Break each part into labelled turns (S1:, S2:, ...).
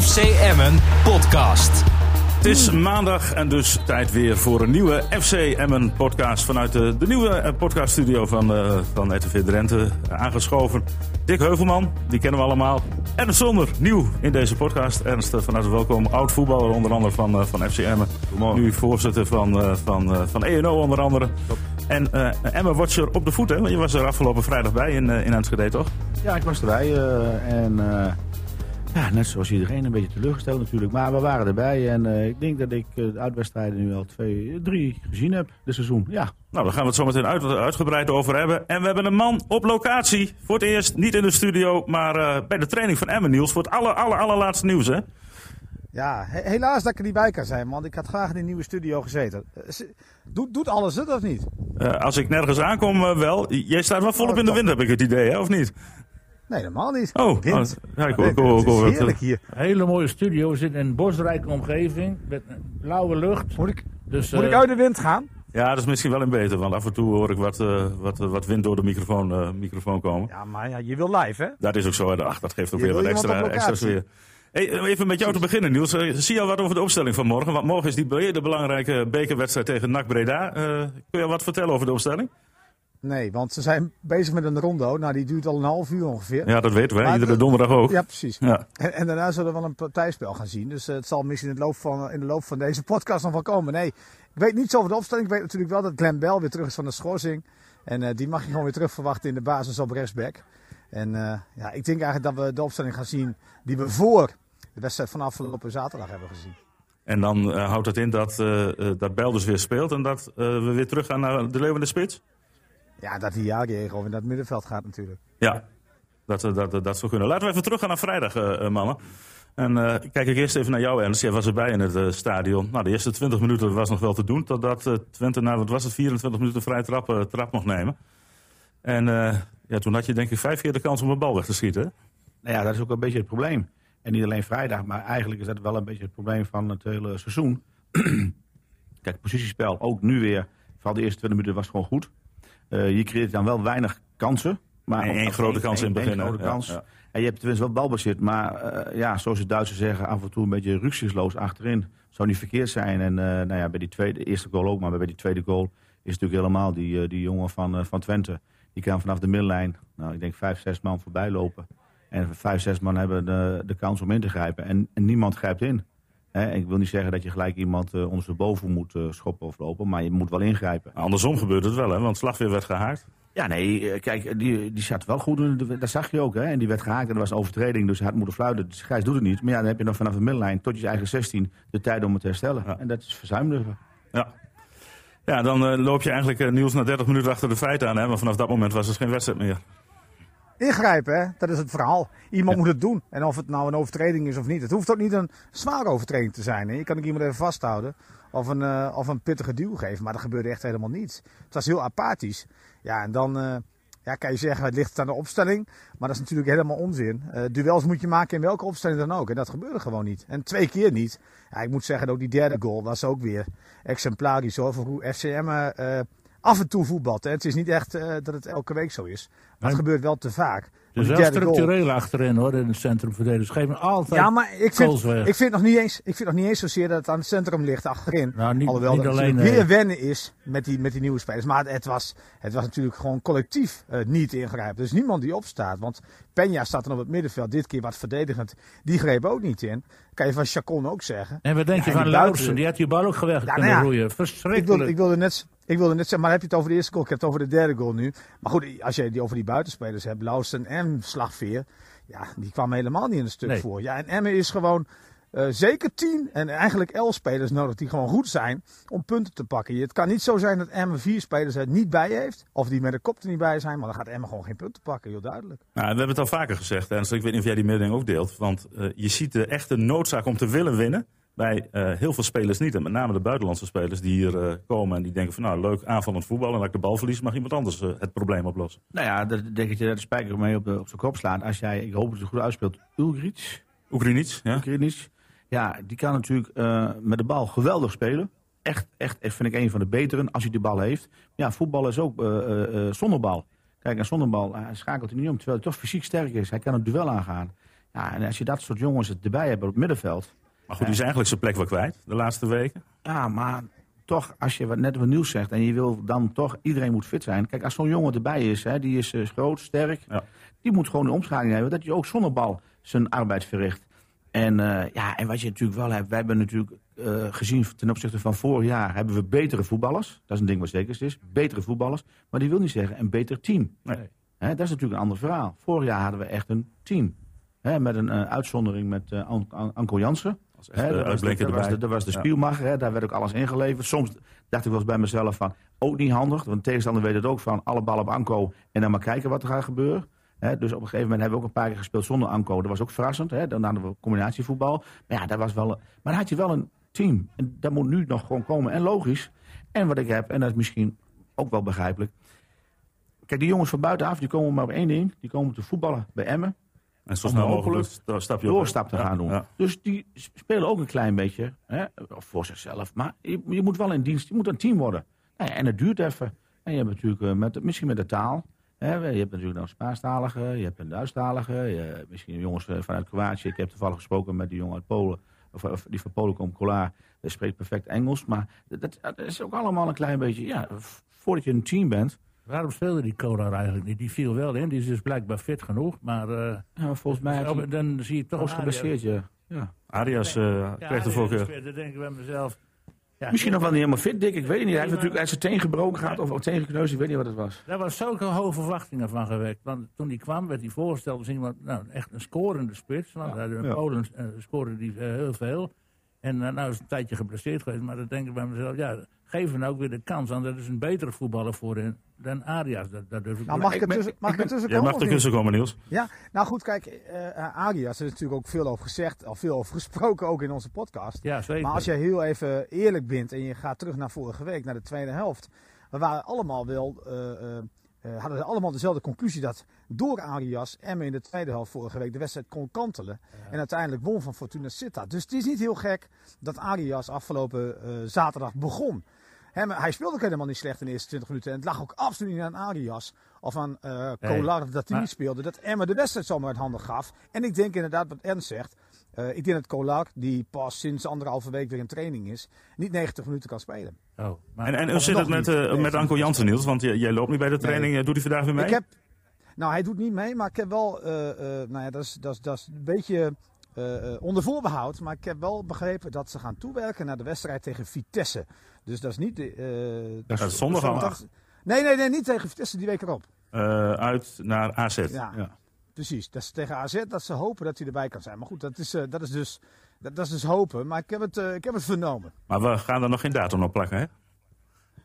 S1: FC Emmen podcast.
S2: Het is maandag en dus tijd weer voor een nieuwe FC Emmen podcast vanuit de, de nieuwe eh, podcaststudio van, uh, van RTV Drenthe. Aangeschoven Dick Heuvelman, die kennen we allemaal. Ernst Zonder, nieuw in deze podcast. Ernst, van harte welkom. Oud voetballer onder andere van, uh, van FC Emmen. Nu voorzitter van, uh, van, uh, van ENO onder andere. En uh, Emma Watcher op de voet, hè? Want je was er afgelopen vrijdag bij in, uh, in Enschede, toch?
S3: Ja, ik was erbij. Uh, en ja, net zoals iedereen, een beetje teleurgesteld natuurlijk. Maar we waren erbij en ik denk dat ik de uitwedstrijden nu al twee, drie gezien heb dit seizoen. Ja.
S2: Nou, daar gaan we het zo meteen uit, uitgebreid over hebben. En we hebben een man op locatie. Voor het eerst niet in de studio, maar bij de training van Emmen Niels. Voor het aller, aller, allerlaatste nieuws, hè?
S4: Ja, helaas dat ik er niet bij kan zijn, want ik had graag in die nieuwe studio gezeten. Doet, doet alles het of niet?
S2: Uh, als ik nergens aankom, uh, wel. Jij staat wel volop oh, in de wind, heb ik het idee, hè, of niet?
S4: Nee, helemaal niet.
S2: Oh,
S4: wind.
S2: Oh, ja, ik hoor, ik hoor, ik hoor,
S4: het is heerlijk hier.
S3: Hele mooie studio, we zitten in een bosrijke omgeving met blauwe lucht.
S4: Moet ik, dus, moet uh, ik uit de wind gaan?
S2: Ja, dat is misschien wel een beter, want af en toe hoor ik wat, wat, wat wind door de microfoon, microfoon komen.
S4: Ja, maar ja, je wil live, hè?
S2: Dat is ook zo, ach, dat geeft ook je weer wat extra, extra sfeer. Hey, even met jou te beginnen, Niels. Zie je al wat over de opstelling van morgen? Want morgen is die hele belangrijke bekerwedstrijd tegen NAC Breda. Uh, kun je wat vertellen over de opstelling?
S4: Nee, want ze zijn bezig met een rondo. Nou, die duurt al een half uur ongeveer.
S2: Ja, dat weten wij. Maar Iedere donderdag ook.
S4: Ja, precies. Ja. En, en, daarna zullen we wel een partijspel gaan zien. Dus uh, het zal misschien in, het loop van, in de loop van deze podcast nog wel komen. Nee, ik weet niets over de opstelling. Ik weet natuurlijk wel dat Glenn Bell weer terug is van de schorsing. En uh, die mag je gewoon weer terug verwachten in de basis op rechtsback. En ja, ik denk eigenlijk dat we de opstelling gaan zien die we voor de wedstrijd van afgelopen zaterdag hebben gezien.
S2: En dan houdt het in dat, dat Bel dus weer speelt en dat we weer terug gaan naar de Leeuwen de Spits?
S4: Ja, dat hij Jager gewoon in dat middenveld gaat natuurlijk.
S2: Ja, dat, dat, dat, dat zou kunnen. Laten we even terug gaan naar vrijdag, mannen. En kijk ik eerst even naar jou, Ernst. Jij was erbij in het stadion. Nou, de eerste 20 minuten was nog wel te doen. Totdat Twente, nou, wat was het, 24 minuten vrij trap, trap mocht nemen. En ja, toen had je denk ik vijf keer de kans om een bal weg te schieten.
S3: Nou ja, dat is ook een beetje het probleem. En niet alleen vrijdag, maar eigenlijk is dat wel een beetje het probleem van het hele seizoen. Kijk, positiespel, ook nu weer, vooral de eerste 20 minuten was gewoon goed. Uh, je creëert dan wel weinig kansen. Maar
S2: één grote kans in het begin.
S3: grote kans. Ja, ja. En je hebt tenminste wel balbezit. Maar uh, ja, zoals de Duitsers zeggen, af en toe een beetje rücksichtsloos achterin. Zou niet verkeerd zijn. En uh, nou ja, bij die tweede, eerste goal ook, maar bij die tweede goal is natuurlijk helemaal die, die jongen van, van Twente. Die kan vanaf de middenlijn, nou ik denk vijf, zes man voorbij lopen. En vijf, zes man hebben de, de kans om in te grijpen. En, en niemand grijpt in. He, ik wil niet zeggen dat je gelijk iemand uh, ondersteboven moet uh, schoppen of lopen. Maar je moet wel ingrijpen.
S2: Andersom gebeurt het wel, hè? Want Slagweer werd gehaakt.
S3: Ja, nee, kijk, die, die zat wel goed. Dat zag je ook, hè? En die werd gehaakt en dat was een overtreding. Dus hij had moeten fluiten. Dus Gijs doet het niet. Maar ja, dan heb je nog vanaf de middenlijn tot je eigen 16 de tijd om het te herstellen. Ja. En dat is verzuimde.
S2: Ja. Ja, dan uh, loop je eigenlijk Niels na 30 minuten achter de feiten aan. Hè? Maar vanaf dat moment was er geen wedstrijd meer
S4: ingrijpen, hè? dat is het verhaal. Iemand ja. moet het doen. En of het nou een overtreding is of niet. Het hoeft ook niet een zware overtreding te zijn. Hè? Je kan ook iemand even vasthouden of een, uh, of een pittige duw geven. Maar er gebeurde echt helemaal niets. Het was heel apathisch. Ja, en dan uh, ja, kan je zeggen, het ligt aan de opstelling. Maar dat is natuurlijk helemaal onzin. Uh, duels moet je maken in welke opstelling dan ook. En dat gebeurde gewoon niet. En twee keer niet. Ja, ik moet zeggen, ook die derde goal was ook weer exemplarisch hoor. Voor hoe FCM af en toe voetbalt. Hè. Het is niet echt uh, dat het elke week zo is. Maar het gebeurt wel te vaak.
S3: Er is wel structureel goal... achterin hoor, in het centrum verdedigers. Geven altijd
S4: Ja, maar ik vind, ik, vind nog niet eens, ik vind nog niet eens zozeer dat het aan het centrum ligt achterin.
S3: Nou, niet,
S4: Alhoewel
S3: niet
S4: dat
S3: alleen,
S4: het weer wennen is met die, met die nieuwe spelers. Maar het, het, was, het was natuurlijk gewoon collectief uh, niet ingrijpen. Er is niemand die opstaat. Want Peña staat dan op het middenveld. Dit keer wat verdedigend. Die greep ook niet in. Kan je van Chacon ook zeggen.
S3: En wat denk je van Lauwersen? Die had die bal ook geweg ja, kunnen nou ja, roeien. Verschrikkelijk.
S4: Ik wilde, ik wilde net... Ik wilde net zeggen, maar heb je het over de eerste goal? Ik heb het over de derde goal nu. Maar goed, als je die over die buitenspelers hebt, Lausen en Slagveer, ja, die kwamen helemaal niet in een stuk
S3: nee.
S4: voor. Ja, en Emmen is gewoon uh, zeker tien en eigenlijk elf spelers nodig die gewoon goed zijn om punten te pakken. Het kan niet zo zijn dat Emmen vier spelers er niet bij heeft, of die met de kop er niet bij zijn, maar dan gaat Emmen gewoon geen punten pakken, heel duidelijk.
S2: Nou, we hebben het al vaker gezegd, en ik weet niet of jij die mening ook deelt, want uh, je ziet de echte noodzaak om te willen winnen bij uh, heel veel spelers niet. En met name de buitenlandse spelers die hier uh, komen en die denken van nou leuk aanvallend voetbal. En als ik de bal verlies mag iemand anders uh, het probleem oplossen.
S3: Nou ja, dat denk ik dat de spijker mee op, de, op zijn kop slaat. Als jij, ik hoop dat het goed uitspeelt, Ulgrich.
S2: Oegrinic, ja.
S3: Ja, die kan natuurlijk met de bal geweldig spelen. Echt, echt, vind ik een van de beteren als hij de bal heeft. Ja, voetbal is ook zonder bal. Kijk, en zonder bal hij schakelt hij niet om. Terwijl hij toch fysiek sterk is. Hij kan het duel aangaan. Ja, en als je dat soort jongens erbij hebt op het middenveld.
S2: Maar goed, die is eigenlijk zijn plek wel kwijt de laatste weken.
S3: Ja, maar toch, als je wat, net wat nieuws zegt en je wil dan toch, iedereen moet fit zijn. Kijk, als zo'n jongen erbij is, hè, die is eh, groot, sterk.
S2: Ja.
S3: Die moet gewoon de omschakeling hebben, dat hij ook zonder bal zijn arbeid verricht. En, eh, ja, en wat je natuurlijk wel hebt, wij hebben natuurlijk eh, gezien ten opzichte van vorig jaar, hebben we betere voetballers. Dat is een ding wat zeker is, betere voetballers. Maar die wil niet zeggen een beter team.
S2: Nee.
S3: Hè, dat is natuurlijk een ander verhaal. Vorig jaar hadden we echt een team. Hè, met een uitzondering met An- An- Anko Jansen.
S2: Echt,
S3: Hè,
S2: eh,
S3: dat, was de, dat, was de, dat was de spielmacher, hè, daar werd ook alles ingeleverd. Soms dacht ik wel eens bij mezelf van, ook niet handig. Want de tegenstander weet het ook van, alle ballen op Anko en dan maar kijken wat er gaat gebeuren. Hè, dus op een gegeven moment hebben we ook een paar keer gespeeld zonder Anko. Dat was ook verrassend. Hè. Dan hadden we combinatievoetbal. Maar ja, dat was wel, maar dan had je wel een team. En dat moet nu nog gewoon komen. En logisch. En wat ik heb, en dat is misschien ook wel begrijpelijk. Kijk, die jongens van buitenaf, die komen maar op één ding. Die komen te voetballen bij Emmen.
S2: En zo snel mogelijk stapje op.
S3: doorstap te gaan doen.
S2: ja.
S3: Dus die spelen ook een klein beetje hè, voor zichzelf. Maar je, je moet wel in dienst, je moet een team worden. Nou ja, en het duurt even. En je hebt natuurlijk eh, met, misschien met de taal. Hè, je hebt natuurlijk nog Spaanstaligen, je hebt een Duitsstaligen. Je, misschien jongens eh, vanuit Kroatië. Ik heb toevallig gesproken met die jongen uit Polen. Of, of die van Polen komt, Kolar. Die spreekt perfect Engels. Maar dat, dat is ook allemaal een klein beetje... Ja, voordat je een team bent...
S5: Waarom speelde die Kolar eigenlijk niet? Die viel wel in. Die is dus blijkbaar fit genoeg. Maar eh,
S3: Ja, volgens mij hij
S5: dan zie je toch... Arias-
S3: geblesseerd, ja. ja.
S2: Arias eh
S5: Ja,
S2: kreeg de voorkeur.
S5: Dan denk ik bij mezelf... Ja,
S3: Misschien nog wel niet helemaal fit, Dick. Ik weet het niet. Hij heeft natuurlijk uit zijn teen gebroken gehad. Of, of teen gekneusd. Ik weet niet wat het was.
S5: Daar was zulke hoge verwachtingen van gewekt. Want toen hij kwam, werd hij voorgesteld als iemand, nou, echt een scorende spits. Want
S3: Ja,
S5: in
S3: ja.
S5: Polen eh, scoorde die eh, heel veel. En nou is het een tijdje geblesseerd geweest. Maar dan denk ik bij mezelf, ja, geef hem nou ook weer de kans. Want er is een betere voetballer voorin dan Arias. Dat, dat durf ik
S4: Nou, mag ik,
S3: ik
S4: tussen, mag ik er tussen komen?
S2: mag
S4: of
S2: er tussen komen, Niels.
S4: Ja, nou goed, kijk, eh Arias er is natuurlijk ook veel over gezegd, al veel over gesproken, ook in onze podcast.
S5: Ja, zeker.
S4: Maar als je heel even eerlijk bent en je gaat terug naar vorige week, naar de tweede helft. We waren allemaal wel, eh, hadden allemaal dezelfde conclusie dat door Arias Emmen in de tweede helft vorige week de wedstrijd kon kantelen. En uiteindelijk won van Fortuna Sittard. Dus het is niet heel gek dat Arias afgelopen eh, zaterdag begon. Maar hij speelde ook helemaal niet slecht in de eerste 20 minuten. En het lag ook absoluut niet aan Arias of aan eh Kolar dat hij
S5: maar-
S4: niet speelde. Dat Emmen de wedstrijd zomaar uit handen gaf. En ik denk inderdaad wat Ernst zegt. eh, ik denk dat Kolar, die pas sinds anderhalve week weer in training is, niet 90 minminuten kan spelen.
S5: Oh, maar,
S2: En, en hoe zit het met,
S4: niet.
S2: eh,
S4: Nee,
S2: met Anko Jansen, Niels? Want jij, jij loopt nu bij de training. Doet hij vandaag weer mee?
S4: Ik heb, nou, hij doet niet mee, maar ik heb wel, eh, eh, nou ja, dat is, dat is, dat is een beetje eh, eh, onder voorbehoud. Maar ik heb wel begrepen dat ze gaan toewerken naar de wedstrijd tegen Vitesse. Dus dat is niet de. eh,
S2: Dat is zondag al.
S4: Nee, nee, nee, niet tegen Vitesse die week erop.
S2: Uit naar AZ.
S4: Ja,
S3: Ja.
S4: precies. Dat is tegen AZ dat ze hopen dat hij erbij kan zijn. Maar goed, dat is, dat is, dus, dat, dat is dus hopen. Maar ik heb, het, ik heb het vernomen.
S2: Maar we gaan er nog geen datum op plakken, hè?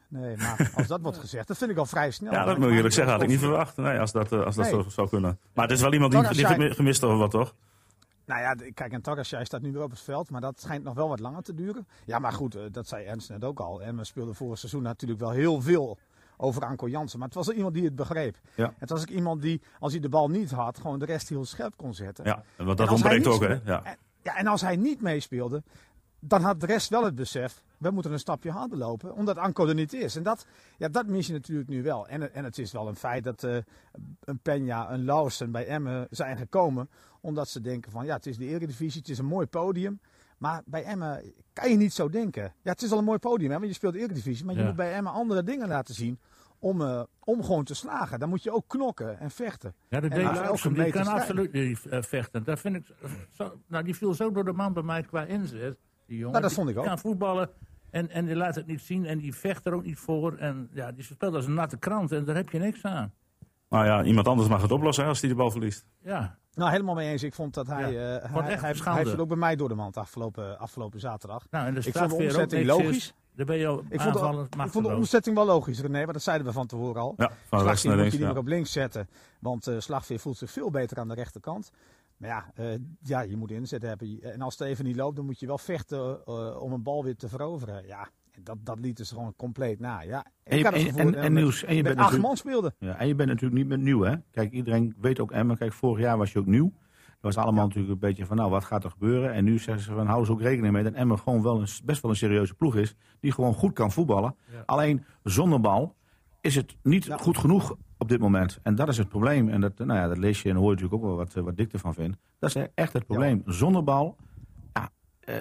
S4: Nee, maar als dat wordt gezegd, dat vind ik al vrij snel.
S2: Ja, dat moet ik eerlijk zeggen. Had ik niet verwacht. Nee, als dat, als dat
S4: Nee.
S2: zo zou kunnen. Maar het is wel iemand die, die gemist of wat, toch?
S4: Nou ja, kijk, en Tagasjai staat nu weer op het veld, maar dat schijnt nog wel wat langer te duren. Ja, maar goed, eh, dat zei Ernst net ook al. En we speelden vorig seizoen natuurlijk wel heel veel over Anko Jansen. Maar het was iemand die het begreep.
S3: Ja.
S4: Het was ook iemand die, als hij de bal niet had, gewoon de rest heel scherp kon zetten.
S2: Ja, want dat ontbreekt ook, hè? Ja.
S4: En, ja, en als hij niet meespeelde, dan had de rest wel het besef, we moeten een stapje harder lopen, omdat Anko er niet is. En dat, ja, dat mis je natuurlijk nu wel. En, en het is wel een feit dat eh, een Peña, een Lausen bij Emmen zijn gekomen, omdat ze denken van, ja, het is de Eredivisie, het is een mooi podium. Maar bij Emmen kan je niet zo denken. Ja, het is al een mooi podium, hè, want je speelt de Eredivisie, maar je
S5: Ja.
S4: moet bij Emmen andere dingen laten zien om, eh, om gewoon te slagen. Dan moet je ook knokken en vechten.
S5: Ja, de
S4: En als
S5: Dele
S4: ook
S5: Oxen,
S4: een
S5: die kan
S4: strijden.
S5: absoluut niet eh, vechten. Dat vind ik zo, nou, die viel zo door de man bij mij qua inzet. Die jongen.
S4: Nou, dat
S5: Die
S4: vond ik ook.
S5: kan voetballen en, en die laat het niet zien en die vecht er ook niet voor. En ja, die speelt als een natte krant en daar heb je niks aan.
S2: Maar ja, iemand anders mag het oplossen als hij de bal verliest.
S5: Ja,
S4: Nou, helemaal mee eens. Ik vond dat hij.
S5: Ja,
S4: eh, hij, hij, hij viel ook bij mij door de mand afgelopen, afgelopen zaterdag.
S5: nou en de
S4: Ik vond de omzetting logisch.
S5: is. Daar ben je al
S4: Ik vond, de, ik vond de omzetting wel logisch, René, maar dat zeiden we van tevoren al.
S2: Ja, van rechts naar
S4: moet
S2: links.
S4: je liever
S2: Ja.
S4: op links zetten, want eh Slagveer voelt zich veel beter aan de rechterkant. Maar ja, eh, ja, je moet inzet hebben. En als het even niet loopt, dan moet je wel vechten eh, om een bal weer te veroveren. Ja, dat, dat lieten ze gewoon compleet na. Ja,
S3: En, je-
S4: het
S3: en,
S4: gevoel
S3: en,
S4: dat
S3: en
S4: met-
S3: Niels, en je bent
S4: acht
S3: natuurlijk-
S4: man speelde.
S3: Ja, en je bent natuurlijk niet meer nieuw, hè? Kijk, iedereen weet ook Emma. Kijk, vorig jaar was je ook nieuw. Dat was allemaal natuurlijk een beetje van, nou, wat gaat er gebeuren? En nu zeggen ze van, houden ze ook rekening mee dat Emma gewoon wel een, best wel een serieuze ploeg is. Die gewoon goed kan voetballen.
S5: Ja.
S3: Alleen zonder bal is het niet goed genoeg op dit moment. En dat is het probleem. En dat, nou ja, dat lees je en hoor je natuurlijk ook wel wat, wat Dick ervan vindt. Dat is echt het probleem. Zonder bal ja, uh,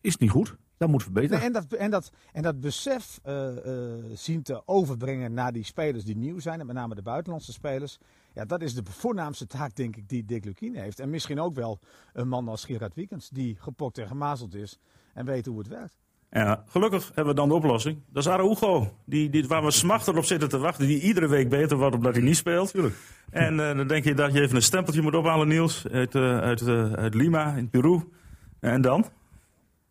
S3: is niet goed. Dat moet verbeteren.
S4: Nee, en, dat, en, dat, en dat besef uh, uh, zien te overbrengen naar die spelers die nieuw zijn. En met name de buitenlandse spelers. Ja, dat is de voornaamste taak, denk ik, die Dick Lukien heeft. En misschien ook wel een man als Gerard Wiekens. Die gepokt en gemazeld is. En weet hoe het werkt.
S2: Ja, gelukkig hebben we dan de oplossing. Dat is Araujo, die, die, waar we smachten op zitten te wachten. Die iedere week beter wordt omdat hij niet speelt.
S3: Tuurlijk.
S2: En uh, dan denk je dat je even een stempeltje moet ophalen, Niels. Uit, uh, uit, uh, uit Lima, in Peru. En dan?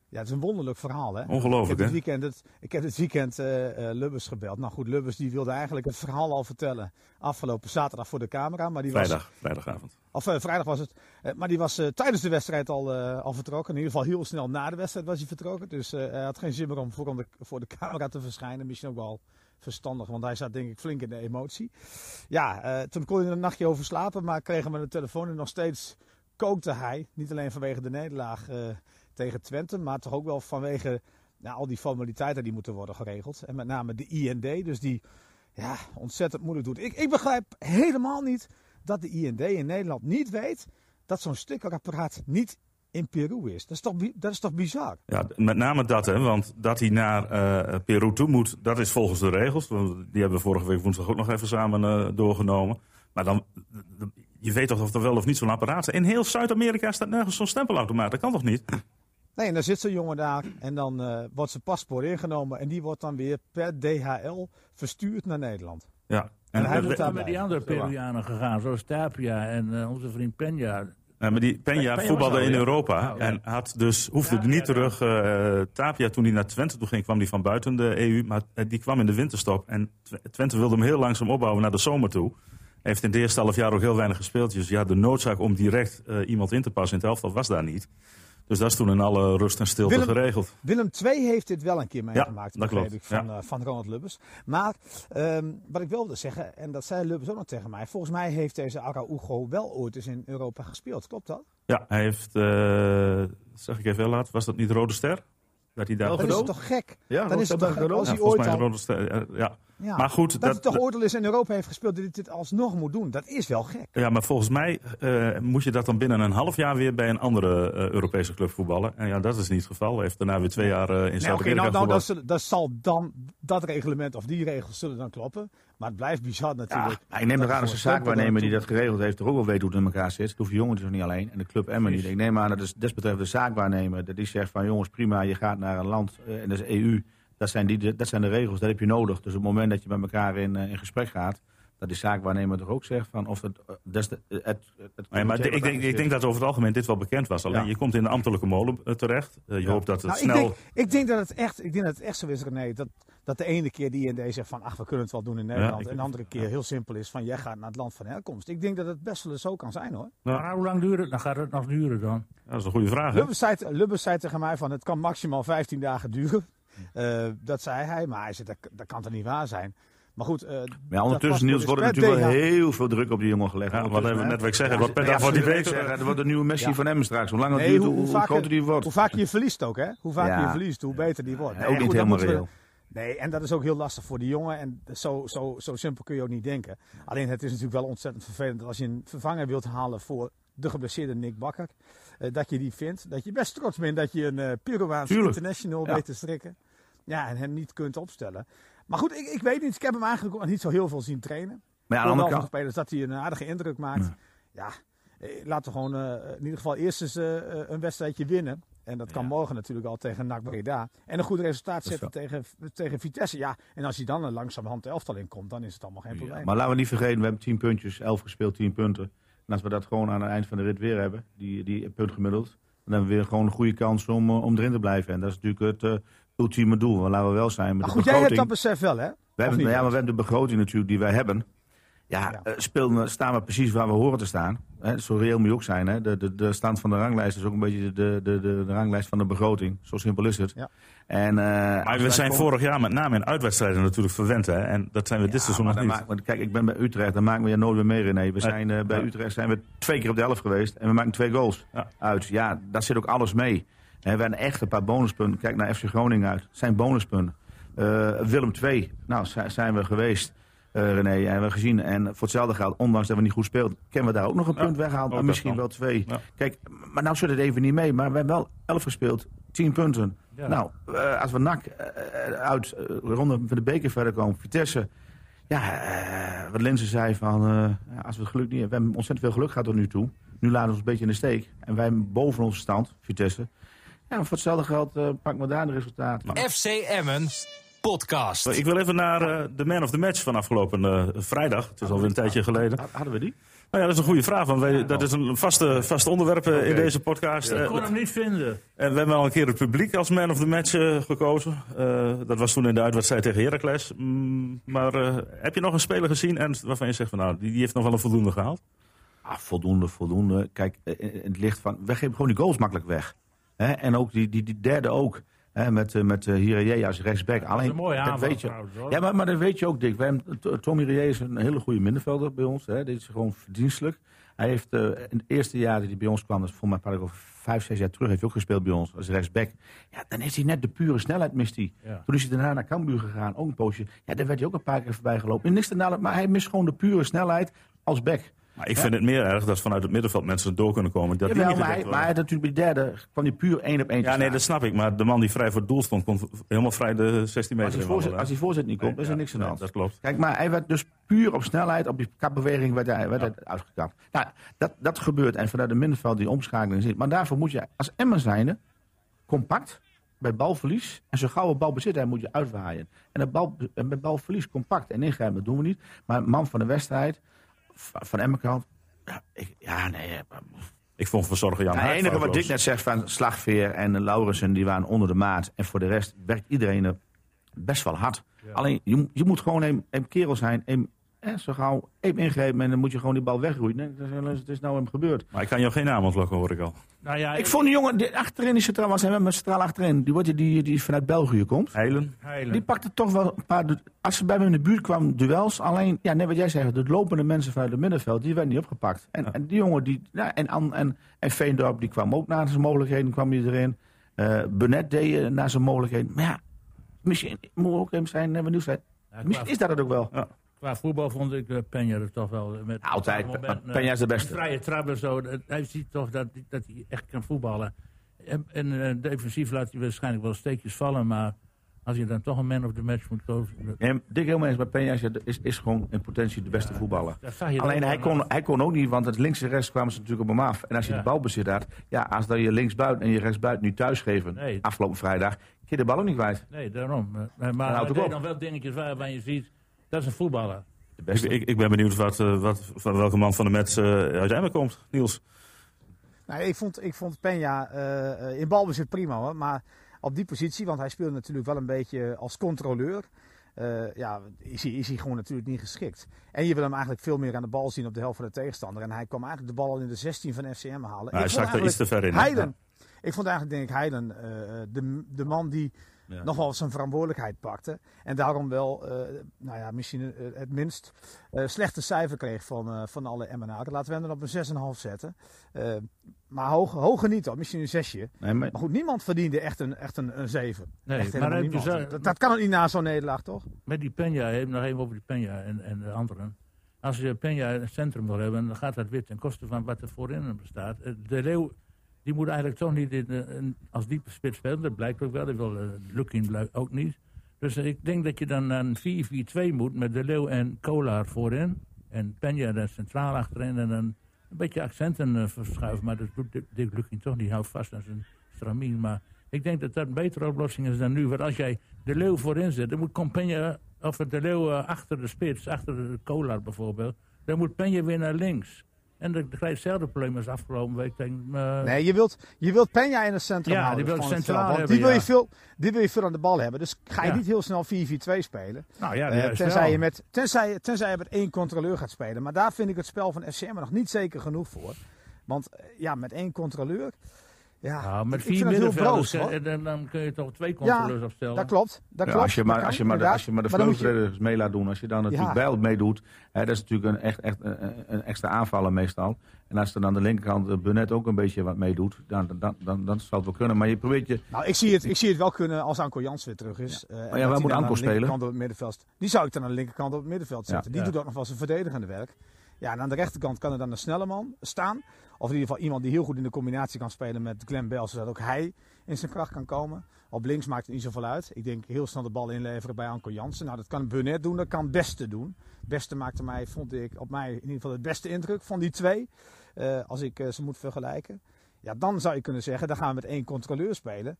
S4: Ja, het is een wonderlijk verhaal, hè?
S2: Ongelooflijk,
S4: ik heb dit weekend, het, ik heb dit weekend uh, Lubbers gebeld. Nou goed, Lubbers die wilde eigenlijk het verhaal al vertellen. Afgelopen zaterdag voor de camera. Maar die
S2: Vrijdag,
S4: was,
S2: vrijdagavond.
S4: Of uh, vrijdag was het. maar die was tijdens de wedstrijd al, al vertrokken. In ieder geval heel snel na de wedstrijd was hij vertrokken. Dus hij had geen zin meer om voor de, voor de camera te verschijnen. Misschien ook wel verstandig, want hij zat denk ik flink in de emotie. Ja, toen kon hij een nachtje over slapen. Maar kregen we de telefoon en nog steeds kookte hij. Niet alleen vanwege de nederlaag tegen Twente, maar toch ook wel vanwege nou, al die formaliteiten die moeten worden geregeld. En met name de IND, dus die ja, ontzettend moeilijk doet. Ik, ik begrijp helemaal niet dat de IND in Nederland niet weet dat zo'n stickerapparaat niet in Peru is. Dat is toch, dat is toch bizar?
S2: Ja, met name dat, hè, want dat hij naar uh, Peru toe moet, dat is volgens de regels. Die hebben we vorige week woensdag ook nog even samen uh, doorgenomen. Maar dan, je weet toch of er wel of niet zo'n apparaat is. In heel Zuid-Amerika staat nergens zo'n stempelautomaat. Dat kan toch niet?
S4: Nee, en dan zit zo'n jongen daar en dan uh, wordt zijn paspoort ingenomen en die wordt dan weer per DHL verstuurd naar Nederland.
S2: Ja.
S5: En, en hij doet daar met die andere Peruanen gegaan, zoals Tapia en uh, onze vriend Peña.
S2: Ja, maar die Peña voetbalde in Europa oh, en had dus, hoefde ja, niet ja, terug. Uh, Tapia, toen hij naar Twente toe ging, kwam hij van buiten de EU. Maar die kwam in de winterstop. En Twente wilde hem heel langzaam opbouwen naar de zomer toe. Hij heeft in het eerste half jaar ook heel weinig gespeeld. Dus ja, de noodzaak om direct uh, iemand in te passen in het elftal was daar niet. Dus dat is toen in alle rust en stilte
S4: Willem,
S2: geregeld.
S4: Willem II heeft dit wel een keer meegemaakt,
S2: ja, dat klopt.
S4: ik, van, ja. uh, van Ronald Lubbers. Maar um, wat ik wilde zeggen, en dat zei Lubbers ook nog tegen mij. Volgens mij heeft deze Araujo wel ooit eens in Europa gespeeld. Klopt dat?
S2: Ja, hij heeft, uh, zeg ik even heel laat, was dat niet Rode Ster?
S4: Dat hij daar dan is het toch gek?
S3: Ja,
S4: dan is het toch
S3: gek
S4: als
S2: ja,
S4: hij ooit
S2: mij
S4: al...
S2: Rode Ster, ja.
S4: Ja,
S2: maar goed,
S4: dat,
S2: dat,
S4: hij toch al eens in Europa heeft gespeeld, dat hij dit alsnog moet doen. Dat is wel gek.
S2: Ja, maar volgens mij uh, moet je dat dan binnen een half jaar weer bij een andere uh, Europese club voetballen. En ja, dat is niet het geval. Hij heeft daarna weer twee jaar uh, in
S4: nee,
S2: Zuid-Amerika
S4: okay, nou, nou,
S2: dat,
S4: dat, zal dan, dat reglement of die regels zullen dan kloppen. Maar het blijft bizar natuurlijk.
S3: Ja, ik neem aan dat de zaakwaarnemer die dat geregeld heeft, er ook wel weet hoe het in elkaar zit. Dat hoeft de jongen dus niet alleen. En de club Emmen niet. Ik neem aan dat de desbetreffende zaakwaarnemer, dat die zegt van jongens prima, je gaat naar een land, en dat is EU. Dat zijn, die, dat zijn de regels, dat heb je nodig. Dus op het moment dat je met elkaar in, in gesprek gaat, dat die zaakwaarnemer toch ook zegt van of het... het, het, het, het
S2: nee, maar ik denk, ik denk dat over het algemeen dit wel bekend was. Alleen ja. je komt in de ambtelijke molen uh, terecht. Uh, je ja. hoopt dat het
S4: nou,
S2: snel...
S4: Ik denk, ik denk, dat het echt, ik denk dat het echt zo is, René, dat, dat de ene keer die IND zegt van ach, we kunnen het wel doen in Nederland. Ja, en de andere keer heel simpel is van jij gaat naar het land van herkomst. Ik denk dat het best wel eens zo kan zijn hoor.
S5: Maar hoe lang duurt het? Dan gaat het nog duren dan?
S2: dat is een goede vraag.
S4: Lubbers zei, Lubbers zei tegen mij van het kan maximaal 15 dagen duren. Uh, dat zei hij, maar hij zei, dat, dat kan toch niet waar zijn. Maar goed, uh,
S3: maar ondertussen Niels wordt er natuurlijk wel heel veel druk op die jongen gelegd.
S2: Ja, wat hebben we net zeggen, ja, wat per dag wordt die beter.
S3: Er wordt een nieuwe Messi ja. van hem straks. Hoe langer het duurt, hoe, hoe, hoe groter die wordt.
S4: Hoe vaak je verliest ook, hè? Hoe vaak je verliest, hoe beter die wordt.
S3: Nee, ook niet goed, helemaal reëel.
S4: Nee, en dat is ook heel lastig voor die jongen. En zo, zo, zo simpel kun je ook niet denken. Alleen het is natuurlijk wel ontzettend vervelend als je een vervanger wilt halen voor de geblesseerde Nick Bakker. Uh, dat je die vindt. Dat je best trots bent dat je een uh, Peruaans international weet te strikken. Ja, en hem niet kunt opstellen. Maar goed, ik, ik weet niet. Ik heb hem eigenlijk niet zo heel veel zien trainen.
S3: Maar ja, aan de andere kant...
S4: spelers dat hij een aardige indruk maakt. Ja, ja laten we gewoon uh, in ieder geval eerst eens uh, een wedstrijdje winnen. En dat kan ja. morgen natuurlijk al tegen NAC Breda. En een goed resultaat zetten tegen, tegen Vitesse. Ja, en als hij dan een langzamerhand de elftal in komt, dan is het allemaal geen probleem.
S3: Ja, maar laten we niet vergeten, we hebben 10 puntjes, 11 gespeeld, 10 punten. En als we dat gewoon aan het eind van de rit weer hebben, die, die punt gemiddeld, dan hebben we weer gewoon een goede kans om, om erin te blijven. En dat is natuurlijk het, ultieme doel. Maar laten we wel zijn. Met
S4: maar
S3: de
S4: goed,
S3: begroting.
S4: jij hebt dat besef wel, hè?
S3: We hebben, ja, maar we hebben de begroting natuurlijk die wij hebben. Ja, ja. Spelen, staan we precies waar we horen te staan. Hè, zo reëel moet je ook zijn. Hè. De, de, de stand van de ranglijst is ook een beetje de, de, de, de ranglijst van de begroting. Zo simpel is het.
S4: Ja.
S3: En, uh,
S2: maar we zijn komen... vorig jaar met name in uitwedstrijden natuurlijk verwend. Hè? En dat zijn we ja, dit seizoen nog niet.
S3: Maak, kijk, ik ben bij Utrecht, daar maken we je nooit meer mee, René. We zijn, uh, bij Utrecht zijn we twee keer op de elf geweest. En we maken twee goals uit. Ja, daar zit ook alles mee. En we hebben echt een paar bonuspunten. Kijk naar FC Groningen uit. Zijn bonuspunten. Uh, Willem II, nou zijn we geweest. eh, René. En we hebben gezien, en voor hetzelfde geld, ondanks dat we niet goed speelden, kunnen we daar ook nog een
S2: Ja,
S3: punt weggehaald.
S2: ook
S3: En misschien wel twee.
S2: Ja.
S3: Kijk, maar nou zit het even niet mee. Maar we hebben wel 11 gespeeld, 10 punten.
S5: Ja.
S3: Nou, eh, als we NAC eh, eh, uit uh, ronde van de beker verder komen, Vitesse. Ja, eh, wat Linse zei van, eh, ja, als we het geluk niet hebben. We hebben ontzettend veel geluk gehad tot nu toe. Nu laten we ons een beetje in de steek. En wij boven onze stand, Vitesse. Ja, voor hetzelfde geld uh, pakken we daar de resultaten.
S1: FC Emmen podcast.
S2: Ik wil even naar uh, de man of the match van afgelopen uh, vrijdag. Het is alweer een tijdje geleden.
S3: Hadden we die?
S2: Nou ja, dat is een goede vraag, want wij, dat is een vaste, vast onderwerp okay. in deze podcast.
S5: Ik kon hem niet vinden.
S2: En we hebben al een keer het publiek als man of the match gekozen. dat was toen in de uitwedstrijd tegen Heracles. Mm, maar heb je nog een speler gezien en waarvan je zegt van nou, die, die heeft nog wel een voldoende gehaald?
S3: Ah, voldoende, voldoende. Kijk, in het licht van, we geven gewoon die goals makkelijk weg. Hè? En ook die, die, die derde ook. Hè, met uh, met uh, Hiraye als rechtsback. Alleen,
S5: dat is een mooie aanval,
S3: weet je.
S5: trouwens.
S3: Ja, maar, maar dat weet je ook, Dick. Tommy Hiraye is een hele goede middenvelder bij ons. Hè. Dit is gewoon verdienstelijk. Hij heeft uh, in het eerste jaar dat hij bij ons kwam, dat is voor mij ik over vijf, zes jaar terug, heeft hij ook gespeeld bij ons als rechtsback. Ja, dan is hij net de pure snelheid mist hij.
S5: Ja.
S3: Toen is hij daarna naar Cambuur gegaan, ook een poosje. Ja, daar werd hij ook een paar keer voorbij gelopen. En niks te maar hij mist gewoon de pure snelheid als back.
S2: Maar ik vind het meer erg dat vanuit het middenveld mensen door kunnen komen. Dat die niet
S3: maar, hij, maar hij had natuurlijk bij de derde kwam hij puur één op één
S2: Ja, nee, dat snap ik. Maar de man die vrij voor het doel stond, kon helemaal vrij de 16 meter
S3: Als hij, voorzet,
S2: wandelen.
S3: als hij voorzet niet komt,
S2: Nee,
S3: is er
S2: ja,
S3: niks aan de hand.
S2: Dat klopt.
S3: Kijk, maar hij werd dus puur op snelheid, op die kapbeweging werd hij, werd hij uitgekapt. Nou, dat, dat gebeurt en vanuit de middenveld die omschakeling zit. Maar daarvoor moet je als Emmen zijnde compact bij balverlies. En zo gauw een bal bezit, hij moet je uitwaaien. En, dat bal, en bij balverlies compact en ingrijpen, dat doen we niet. Maar man van de wedstrijd, van Emmenkant, ja, ik, ja nee.
S2: Ik vond verzorger Jan
S3: Ja, het enige wat. Dick net zegt van Slagveer en Laurensen, die waren onder de maat. En voor de rest werkt iedereen er best wel hard. Alleen, je, je moet gewoon een, een kerel zijn, een, eh, zo gauw even ingrepen en dan moet je gewoon die bal wegroeien. Is, het is nou hem gebeurd.
S2: Maar ik kan jou geen naam ontlokken, hoor ik al.
S5: Nou ja,
S3: Ik vond die jongen die achterin, die centraal was, met centraal achterin, die, wordt, die, die, die vanuit België komt.
S2: Heilen.
S5: Heilen.
S3: Die pakte toch wel een paar, als ze bij me in de buurt kwamen, duels. Alleen, ja, net wat jij zegt, de lopende mensen vanuit het middenveld, die werden niet opgepakt. En, en die jongen, die, ja, en, An- en, en Veendorp, die kwam ook naar zijn mogelijkheden, kwam hij erin. Eh Burnett deed eh, naar zijn mogelijkheden. Maar ja, misschien moet ook hem zijn.
S5: Ja, qua,
S3: Misschien is dat het ook wel.
S5: Qua voetbal vond ik uh, Penja er toch wel. eh, Met,
S3: Altijd,
S5: moment,
S3: Peña is de beste.
S5: een Vrije trap en zo. Hij ziet toch dat, dat hij echt kan voetballen. En, en eh, defensief laat hij waarschijnlijk wel steekjes vallen. Maar als je dan toch een man of the match moet kozen.
S3: En Dick helemaal eens, maar Peña is, is gewoon in potentie de beste voetballer. Alleen hij kon, hij kon ook niet, want het links en rechts kwamen ze natuurlijk op hem af. En als je
S5: Ja.
S3: de bal bezit had, ja, als dan je linksbuiten en je rechtsbuiten nu thuisgeven,
S5: Nee.
S3: afgelopen vrijdag, kun je de bal ook niet kwijt.
S5: Nee, daarom. Eh, Maar, hij deed
S3: op.
S5: dan wel dingetjes waarvan je ziet. Dat is een voetballer.
S3: De
S2: Ik,
S3: beste.
S2: ik, ik ben benieuwd wat, eh, wat, van welke man van de Mets eh, uit Emmen komt, Niels.
S4: Nou, ik vond, ik vond Peña eh, eh, in balbezit prima hoor. Maar op die positie, want hij speelde natuurlijk wel een beetje als controleur. eh, ja, is hij, is hij gewoon natuurlijk niet geschikt. En je wil hem eigenlijk veel meer aan de bal zien op de helft van de tegenstander. En hij kwam eigenlijk de bal al in de 16 van FCM halen.
S2: Nou, hij zag er iets te ver in. hè?
S4: Heilen. Ik vond eigenlijk, denk ik, Heilen eh, de, de man die
S3: Ja.
S4: nog wel zijn verantwoordelijkheid pakte. En daarom wel, eh, nou ja, misschien eh, het minst eh, slechte cijfer kreeg van, eh, van alle MNA'en. Laten we hem dan op een 6,5 zetten. Eh, maar hoog, hoger niet misschien een 6.
S3: Nee, maar,
S4: Maar goed, niemand verdiende echt een, echt een, een 7.
S5: Nee,
S4: echt
S5: maar
S4: helemaal
S5: heb je
S4: niemand.
S5: zo-
S4: dat, dat kan ook niet na zo'n nederlaag, toch?
S5: Met die Penja, nog even over die Penja en, en de anderen. Als je Penja in het centrum wil hebben, dan gaat dat weer ten koste van wat er voorin hem bestaat. De Leeuw, die moet eigenlijk toch niet in, eh, als diepe spits spelen. Dat blijkt ook wel. Dat wil uh, ook niet. Dus ik denk dat je dan naar een 4-4-2 moet met De Leeuw en Kolar voorin. En Penja daar centraal achterin. En dan een beetje accenten eh, verschuiven. Maar dat doet Dick- Lukin toch niet. Houdt vast aan zijn stramien. Maar ik denk dat dat een betere oplossing is dan nu. Want als jij De Leeuw voorin zet, dan moet Compenja, of De Leeuw achter de spits, achter de Kolar bijvoorbeeld. Dan moet Penja weer naar links. En dan krijg je hetzelfde probleem als afgelopen week. Denk, eh,
S4: Nee, je wilt, je wilt Peña in het centrum
S5: Ja,
S4: houden.
S5: die wil centraal hebben,
S4: die wil, je veel, die wil je veel aan de bal hebben. Dus ga je
S5: Ja.
S4: niet heel snel 4-4-2 spelen.
S5: Nou ja, juist
S4: tenzij,
S5: wel.
S4: je met, tenzij, tenzij je met één controleur gaat spelen. Maar daar vind ik het spel van FCM nog niet zeker genoeg voor. Want eh, ja, met één controleur. Ja,
S5: Nou, met vier middenvelders eh, dan, dan kun je toch twee controleurs opstellen.
S4: Dat klopt. Dat
S3: Ja,
S4: klopt.
S3: als je maar, als je maar, de, als je maar de
S4: Maar je-
S3: mee laat doen, als je dan natuurlijk
S4: Ja.
S3: Bijl meedoet, hè, dat is natuurlijk een, echt, echt een, extra aanvaller meestal. En als er aan de linkerkant uh, Burnett ook een beetje wat meedoet, dan, dan, dan, dan zal het wel kunnen. Maar je probeert je...
S4: Nou, ik zie, het, ik zie het wel kunnen als Anko Jans weer terug is. Eh, en dat
S3: waar
S4: hij
S3: moet
S4: dan aan
S3: Anko
S4: de
S3: spelen?
S4: linkerkant Op het middenveld, die zou ik dan aan de linkerkant op het middenveld
S3: Ja.
S4: zetten. Die
S5: Ja.
S4: doet ook nog wel zijn verdedigende werk. Ja, en aan de rechterkant kan er dan een snelle man staan. Of in ieder geval iemand die heel goed in de combinatie kan spelen met Glenn Bell, zodat ook hij in zijn kracht kan komen. Op links maakt het niet zoveel uit. Ik denk heel snel de bal inleveren bij Anko Jansen. Nou, dat kan Burnett doen, dat kan Beste doen. Beste maakte mij, vond ik, op mij in ieder geval het beste indruk van die twee. eh, als ik eh, ze moet vergelijken. Ja, dan zou je kunnen zeggen, dan gaan we met één controleur spelen.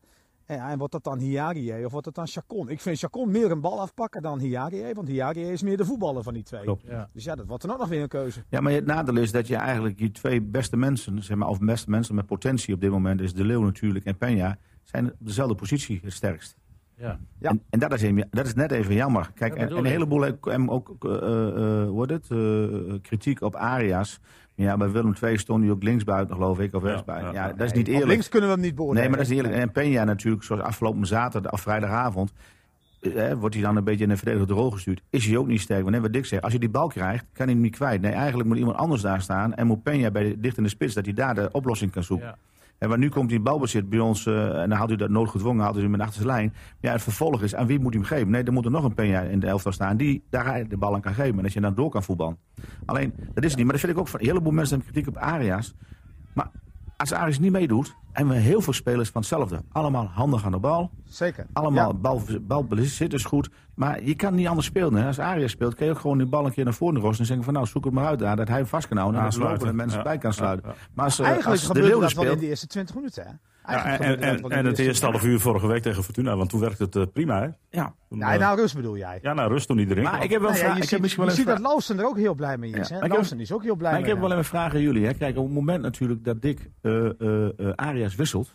S4: En, ja, en wordt dat dan Hiarie of wordt dat dan Chacon? Ik vind Chacon meer een bal afpakken dan Hiarie, want Hiarie is meer de voetballer van die twee.
S3: Klopt.
S5: Ja.
S4: Dus ja, dat wordt dan ook nog weer een keuze.
S3: Ja, maar het nadeel is dat je eigenlijk je twee beste mensen, zeg maar, of beste mensen met potentie op dit moment, is De Leeuw natuurlijk en Peña, zijn op dezelfde positie het sterkst.
S5: Ja.
S4: Ja.
S3: En, en dat, is even, dat is net even jammer. Kijk, en, een
S5: ik.
S3: heleboel hebben ook eh, eh, heet het, eh, kritiek op Arias. Ja, bij Willem II stond hij ook linksbuiten, geloof ik, of rechtsbuiten.
S2: ja.
S3: Ja, dat is niet
S4: op
S3: eerlijk.
S4: links kunnen we hem niet beoordelen.
S3: Nee, maar dat is niet eerlijk. En Peña natuurlijk, zoals afgelopen zaterdag of vrijdagavond, eh, wordt hij dan een beetje in een verdedigende rol gestuurd. Is hij ook niet sterk. Want net wat Dick zegt, als je die bal krijgt, kan hij hem niet kwijt. Nee, eigenlijk moet iemand anders daar staan en moet Peña bij de, dicht in de spits, dat hij daar de oplossing kan zoeken.
S5: Ja.
S3: En maar nu komt die balbezit bij ons, eh, en dan had hij dat noodgedwongen, had hij hem in de achterste lijn. Ja, het vervolg is, aan wie moet hij hem geven? Nee, er moet er nog een Peña in de elftal staan die daar de bal aan kan geven. En dat je dan door kan voetballen. Alleen, dat is het niet. Maar dat vind ik ook van een heleboel mensen hebben kritiek op Arias. Maar als Arias niet meedoet, hebben we heel veel spelers van hetzelfde. Allemaal handig aan de bal.
S4: Zeker.
S3: Allemaal
S4: Ja.
S3: bal, balbezit is goed. Maar je kan niet anders spelen. Hè. Als Arias speelt, kun je ook gewoon die bal een keer naar voren rossen. En zeggen van nou, zoek het maar uit daar. Dat hij hem vast kan houden. En dat
S2: Aansluiten.
S3: lopen en mensen
S2: Ja.
S3: bij kan sluiten.
S2: Ja,
S3: Maar als, eh,
S4: Eigenlijk
S3: als de
S4: gebeurde dat wel in de eerste 20 minuten. Hè?
S2: Ja, en, en, en het eerste half uur vorige week tegen Fortuna, want toen werkte het eh, prima. Hè?
S3: Ja.
S2: Toen,
S4: Nee,
S2: eh,
S4: nou rust bedoel jij.
S2: ja, nou rust toen iedereen.
S3: Maar ik heb wel
S4: Nou ja,
S3: vragen.
S4: je
S3: ik heb
S4: ziet,
S3: misschien wel
S4: je ziet dat. Lawson er ook heel blij mee is.
S3: Ja,
S4: Hè? is ook heel blij
S3: Maar ik
S4: mee.
S3: heb wel even een vraag aan jullie. Hè. Kijk, op het moment natuurlijk dat Dick eh, eh, eh, Arias wisselt.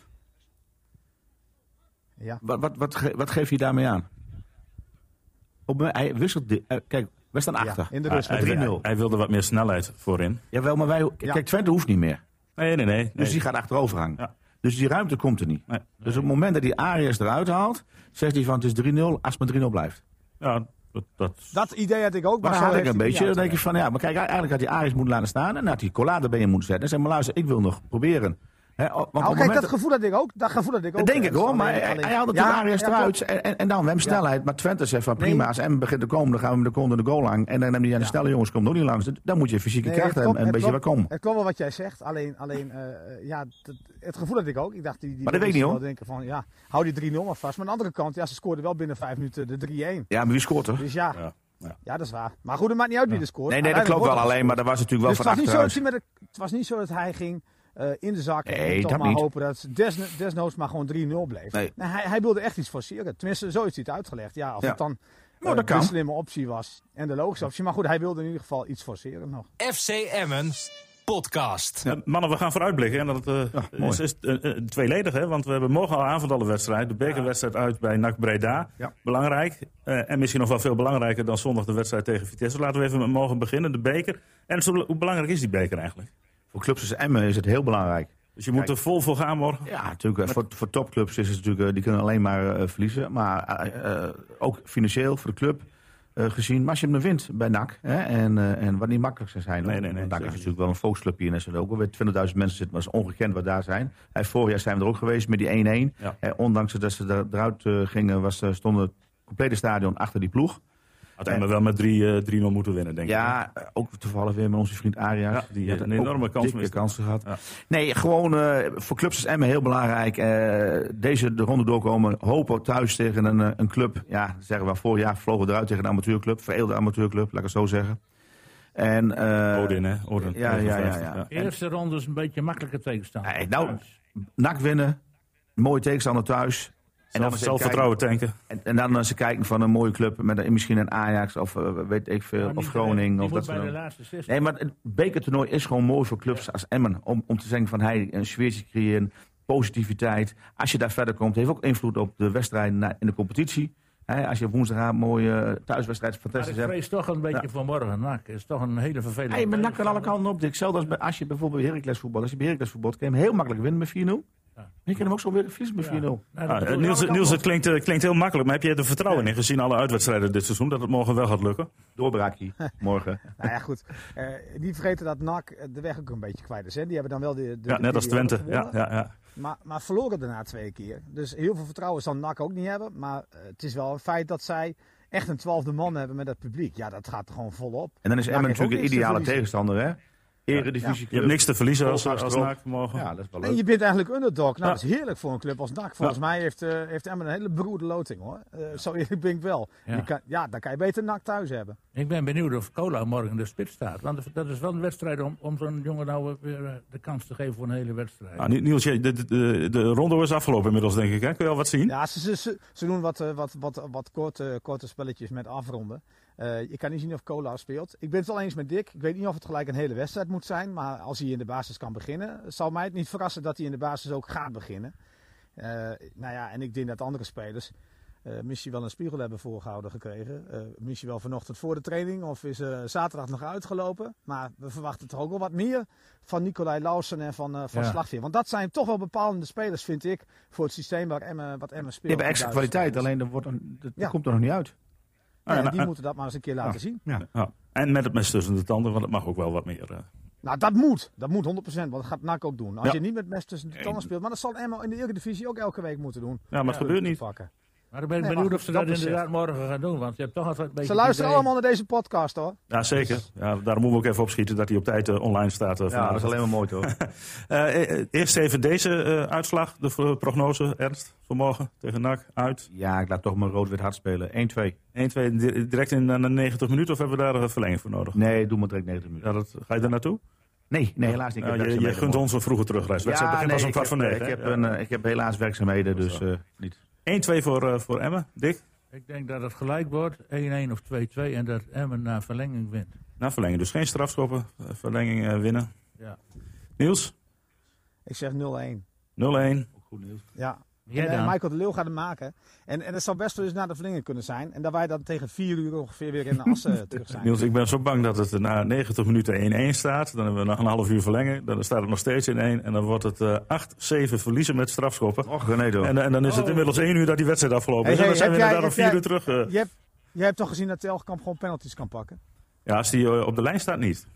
S4: Ja.
S3: Wat, wat, wat, ge- wat geef je daarmee aan? Op, hij wisselt. Di- eh, kijk, we staan achter.
S4: Ja, in de
S2: Hij-
S4: rust.
S2: hij,
S4: met
S2: hij,
S3: 3-0.
S2: hij wilde wat meer snelheid voorin.
S3: Jawel, maar wij.
S4: Ja.
S3: Kijk, Twente hoeft niet meer.
S2: Nee, nee, nee.
S3: Dus die gaat achterover hangen.
S2: Ja.
S3: Dus die ruimte komt er niet.
S2: Nee.
S3: Dus op het moment dat hij Arias eruit haalt, zegt hij van het is 3-0 als het maar 3-0 blijft.
S2: Ja, dat, dat,
S4: Dat idee had ik ook.
S3: Maar
S4: Maar
S3: had ik een beetje, dan denk je van ja, maar kijk, eigenlijk had hij Arias moeten laten staan en dan had hij Collade bij je moeten zetten. En zeg maar luister, ik wil nog proberen. Want op het
S4: Nou, kijk,
S3: moment
S4: dat gevoel had ik ook. Dat gevoel had ik ook.
S3: Dat denk ik
S4: ergens.
S3: hoor, maar
S4: Alleen-
S3: hij, hij haalde
S4: Ja,
S3: Arias
S4: ja,
S3: eruit en, en, en dan we hebben snelheid. Maar Twente zegt van prima, als M begint te komen, dan gaan we hem de kont de goal lang. En dan neem hij aan de
S4: Ja.
S3: snelle jongens, komt ook niet langs. Dan moet je fysieke
S4: Nee,
S3: kracht
S4: het
S3: hebben
S4: klopt,
S3: en een
S4: het
S3: beetje wat komen.
S4: Het klopt wel wat jij zegt, alleen, alleen eh, eh, ja, het, het gevoel had ik ook. Ik dacht, die, die
S3: Maar dat weet ik niet,
S4: wel denken van, ja, hou die 3-0 maar vast. Maar aan de andere kant, ja, ze scoorden wel binnen vijf minuten de 3-1.
S3: Ja, maar wie scoort er?
S4: Dus ja,
S2: ja,
S4: ja.
S2: ja.
S4: dat is waar. Maar goed, het maakt niet uit wie er scoort.
S3: Nee, nee, dat klopt wel alleen, maar dat was natuurlijk wel.
S4: Dus
S3: van
S4: het was, niet zo dat
S3: achteruit.
S4: hij met de- het was niet zo dat hij ging eh, in de zak
S3: Nee,
S4: en toch
S3: dat
S4: maar
S3: niet.
S4: hopen dat het desno- desnoods maar gewoon 3-0 bleef.
S3: Nee.
S4: hij, hij wilde echt iets forceren. Tenminste, zo is hij het uitgelegd. Ja, of
S3: Ja.
S4: het dan
S3: Nou, dat kan.
S4: de slimme optie was en de logische optie. Maar goed, hij wilde in ieder geval iets forceren nog.
S1: FC Emmen podcast.
S2: Ja, mannen, we gaan vooruitblikken. En dat eh, is, is tweeledig, hè? want we hebben morgen al avond al een wedstrijd. De bekerwedstrijd uit bij NAC Breda.
S3: Ja.
S2: Belangrijk. Eh, en misschien nog wel veel belangrijker dan zondag de wedstrijd tegen Vitesse. Laten we even met morgen beginnen, de beker. En zo, hoe belangrijk is die beker eigenlijk?
S3: Voor clubs als Emmen is het heel belangrijk.
S2: Dus je moet
S3: Kijk.
S2: er vol voor gaan morgen.
S3: Ja, natuurlijk. eh, Voor, voor topclubs is het natuurlijk, eh, die kunnen alleen maar eh, verliezen. Maar ook financieel voor de club gezien. Maar als je hem dan wint bij NAC, hè, en, en wat niet makkelijk zou zijn.
S2: Nee, nee, nee,
S3: NAC is natuurlijk wel een volksclub hier in Essen ook. Alweer 20.000 mensen zitten, maar het is ongekend wat daar zijn. Hè, vorig jaar zijn we er ook geweest met die 1-1.
S2: Ja.
S3: Ondanks dat ze er- eruit gingen, was, eh, stond het complete stadion achter die ploeg.
S2: Had Emmen wel met 3, eh, 3-0 moeten winnen, denk ik.
S3: Ja, eh, ook toevallig weer met onze vriend Arias.
S2: Ja, die
S3: had
S2: een enorme kans
S3: kansen gehad.
S2: Ja.
S3: Nee, gewoon eh, voor clubs als Emmen heel belangrijk. Eh, deze de ronde doorkomen. Hopen thuis tegen een, eh, een club. Ja, zeggen we vorig jaar vlogen we eruit tegen een amateurclub. Vereelde amateurclub, laat ik het zo zeggen. En, eh,
S2: Odin, hè? Odin.
S3: ja, ja, ja,
S2: 59,
S3: ja.
S5: De eerste ronde is een beetje makkelijker tegenstander.
S3: Nee, nou. NAC winnen. Mooie tegenstander thuis. En dan
S2: zelfvertrouwen tanken.
S3: En, en dan als ze kijken van een mooie club. Met een- misschien een Ajax of eh, weet ik veel.
S5: Maar
S3: of Groningen. Of dat
S5: bij de laatste 16.
S3: Nee, maar het bekertoernooi is gewoon mooi voor clubs als Emmen. Om, om te zeggen van hey, een sfeertje creëren, positiviteit. Als je daar verder komt, heeft ook invloed op de wedstrijden in de competitie. Hè, als je woensdag een mooie eh, thuiswedstrijd
S5: Maar
S3: fantastisch
S5: ik
S3: hebt.
S5: vrees toch een beetje
S3: Ja.
S5: voor morgen. NAC is toch een hele vervelende.
S3: Hey, maar nak aan alle kanten op. Hetzelfde als bij, als je bijvoorbeeld Heracles voetbal. Als je bij Heracles voetbal kan je hem heel makkelijk winnen met 4-0. Ik kan hem ook zo weer verliezen met 4-0.
S5: Ja, nou, dat
S2: Ah,
S5: bedoel ik.
S2: Niels, Niels, het klinkt, eh, klinkt heel makkelijk, maar heb je er vertrouwen in gezien alle uitwedstrijden dit seizoen dat het morgen wel gaat lukken?
S3: Doorbraakje morgen.
S4: Nou ja, goed. Eh niet vergeten dat NAC de weg ook een beetje kwijt is. Hè? Die hebben dan wel de, de
S2: Ja, net als Twente. Ja, ja, ja.
S4: Maar, maar verloren daarna twee keer. Dus heel veel vertrouwen zal NAC ook niet hebben. Maar eh, het is wel een feit dat zij echt een twaalfde man hebben met het publiek. Ja, dat gaat er gewoon volop.
S3: En dan is Emmen natuurlijk een ideale tegenstander, hè? Eredivisie.
S2: Je hebt niks te verliezen als, als
S3: erop.
S2: NAC morgen.
S3: Ja, dat is wel
S4: En je bent eigenlijk underdog. Nou,
S2: Ja.
S4: dat is heerlijk voor een club als NAC. Volgens mij heeft, eh heeft Emmen een hele beroerde loting hoor. Eh, zo eerlijk ben ik wel.
S5: Ja.
S4: Je kan, ja, dan kan je beter NAC thuis hebben.
S5: Ik ben benieuwd of Cola morgen in de spits staat. Want dat is wel een wedstrijd om, om zo'n jongen nou weer eh, de kans te geven voor een hele wedstrijd.
S2: Nou, Niels, je- de, de, de, de ronde is afgelopen inmiddels, denk ik. Hè? Kun je al wat zien?
S4: Ja, ze, ze, ze, ze doen wat, wat, wat, wat korte, korte spelletjes met afronden. Eh je kan niet zien of Cola speelt. Ik ben het wel eens met Dick. Ik weet niet of het gelijk een hele wedstrijd moet zijn. Maar als hij in de basis kan beginnen, zal mij het niet verrassen dat hij in de basis ook gaat beginnen. Eh, nou ja, en ik denk dat andere spelers eh misschien wel een spiegel hebben voorgehouden gekregen. Misschien wel vanochtend voor de training of is zaterdag nog uitgelopen. Maar we verwachten toch ook wel wat meer van Nicolai Lausen en van, van
S5: Ja.
S4: Slagveer. Want dat zijn toch wel bepalende spelers, vind ik, voor het systeem waar Emmen, wat Emmen speelt.
S3: Die hebben extra kwaliteit, alleen dat, wordt een,
S4: Ja.
S3: komt er nog niet uit.
S4: Ja, en
S2: ja,
S4: die
S2: nou,
S4: moeten dat maar eens een keer laten zien.
S3: Ja.
S2: Ja. En met het mes tussen de tanden, want het mag ook wel wat meer. eh.
S4: Nou, dat moet. Dat moet 100%. Want dat gaat NAC ook doen. Als je niet met mes tussen de tanden speelt. Maar dat zal Emma in de Eredivisie ook elke week moeten doen.
S2: Ja, maar het gebeurt niet.
S5: Maar ik ben
S4: Nee,
S5: benieuwd of ze
S4: dat
S5: inderdaad morgen gaan doen. Want je hebt toch altijd een beetje
S4: Ze luisteren
S5: idee-
S4: allemaal naar deze podcast hoor.
S2: Ja, zeker. Ja, daarom moeten we ook even opschieten dat hij op tijd eh, online staat. eh,
S3: Ja, dat is alleen maar mooi, toch?
S2: Eh, eh, eerst even deze eh, uitslag, de prognose, Ernst, vanmorgen tegen NAC, uit.
S3: ja, ik laat toch maar rood-wit hard spelen. 1-2.
S2: 1-2 di- direct in eh, 90 minuten of hebben we daar een verlenging voor nodig?
S3: Nee, doe maar direct 90 minuten.
S2: Ja, dat, ga je daar naartoe?
S3: Nee, nee, helaas niet. Ik
S2: Ja,
S3: heb
S2: je, je gunt ons een vroege terugreis.
S3: Ja,
S2: Wedstrijd begint
S3: nee,
S2: pas om
S3: ik
S2: kwart
S3: eh,
S2: negen.
S3: Ik heb, een, ik heb helaas werkzaamheden, dus eh, niet.
S2: 1-2 voor, eh, voor Emmen, Dick.
S5: Ik denk dat het gelijk wordt, 1-1 of 2-2. En dat Emmen na verlenging wint.
S2: Na verlenging, dus geen strafschoppen, eh, verlenging eh, winnen.
S5: Ja.
S2: Niels, 0-1.
S4: Ik zeg 0-1.
S3: Goed nieuws.
S4: Ja. En, eh,
S5: dan?
S4: Michael de Leeuw gaat hem maken. En, en het zou best wel eens na de verlenging kunnen zijn. En dat wij dan tegen 4 uur ongeveer weer in de assen terug zijn.
S2: Niels, ik ben zo bang dat het na 90 minuten 1-1 staat. Dan hebben we nog een half uur verlengen. Dan staat het nog steeds in 1. En dan wordt het eh 8-7 verliezen met strafschoppen.
S3: Och, toch.
S2: En, en dan is het
S4: Oh.
S2: inmiddels 1 uur dat die wedstrijd afgelopen
S4: Hey,
S2: is. En
S4: hey,
S2: dan zijn we
S4: heb jij-
S2: inderdaad om
S4: heb
S2: 4 uur terug. eh.
S4: Je hebt, jij hebt toch gezien dat Telkamp gewoon penalties kan pakken?
S2: Ja, als die eh, op de lijn staat, niet.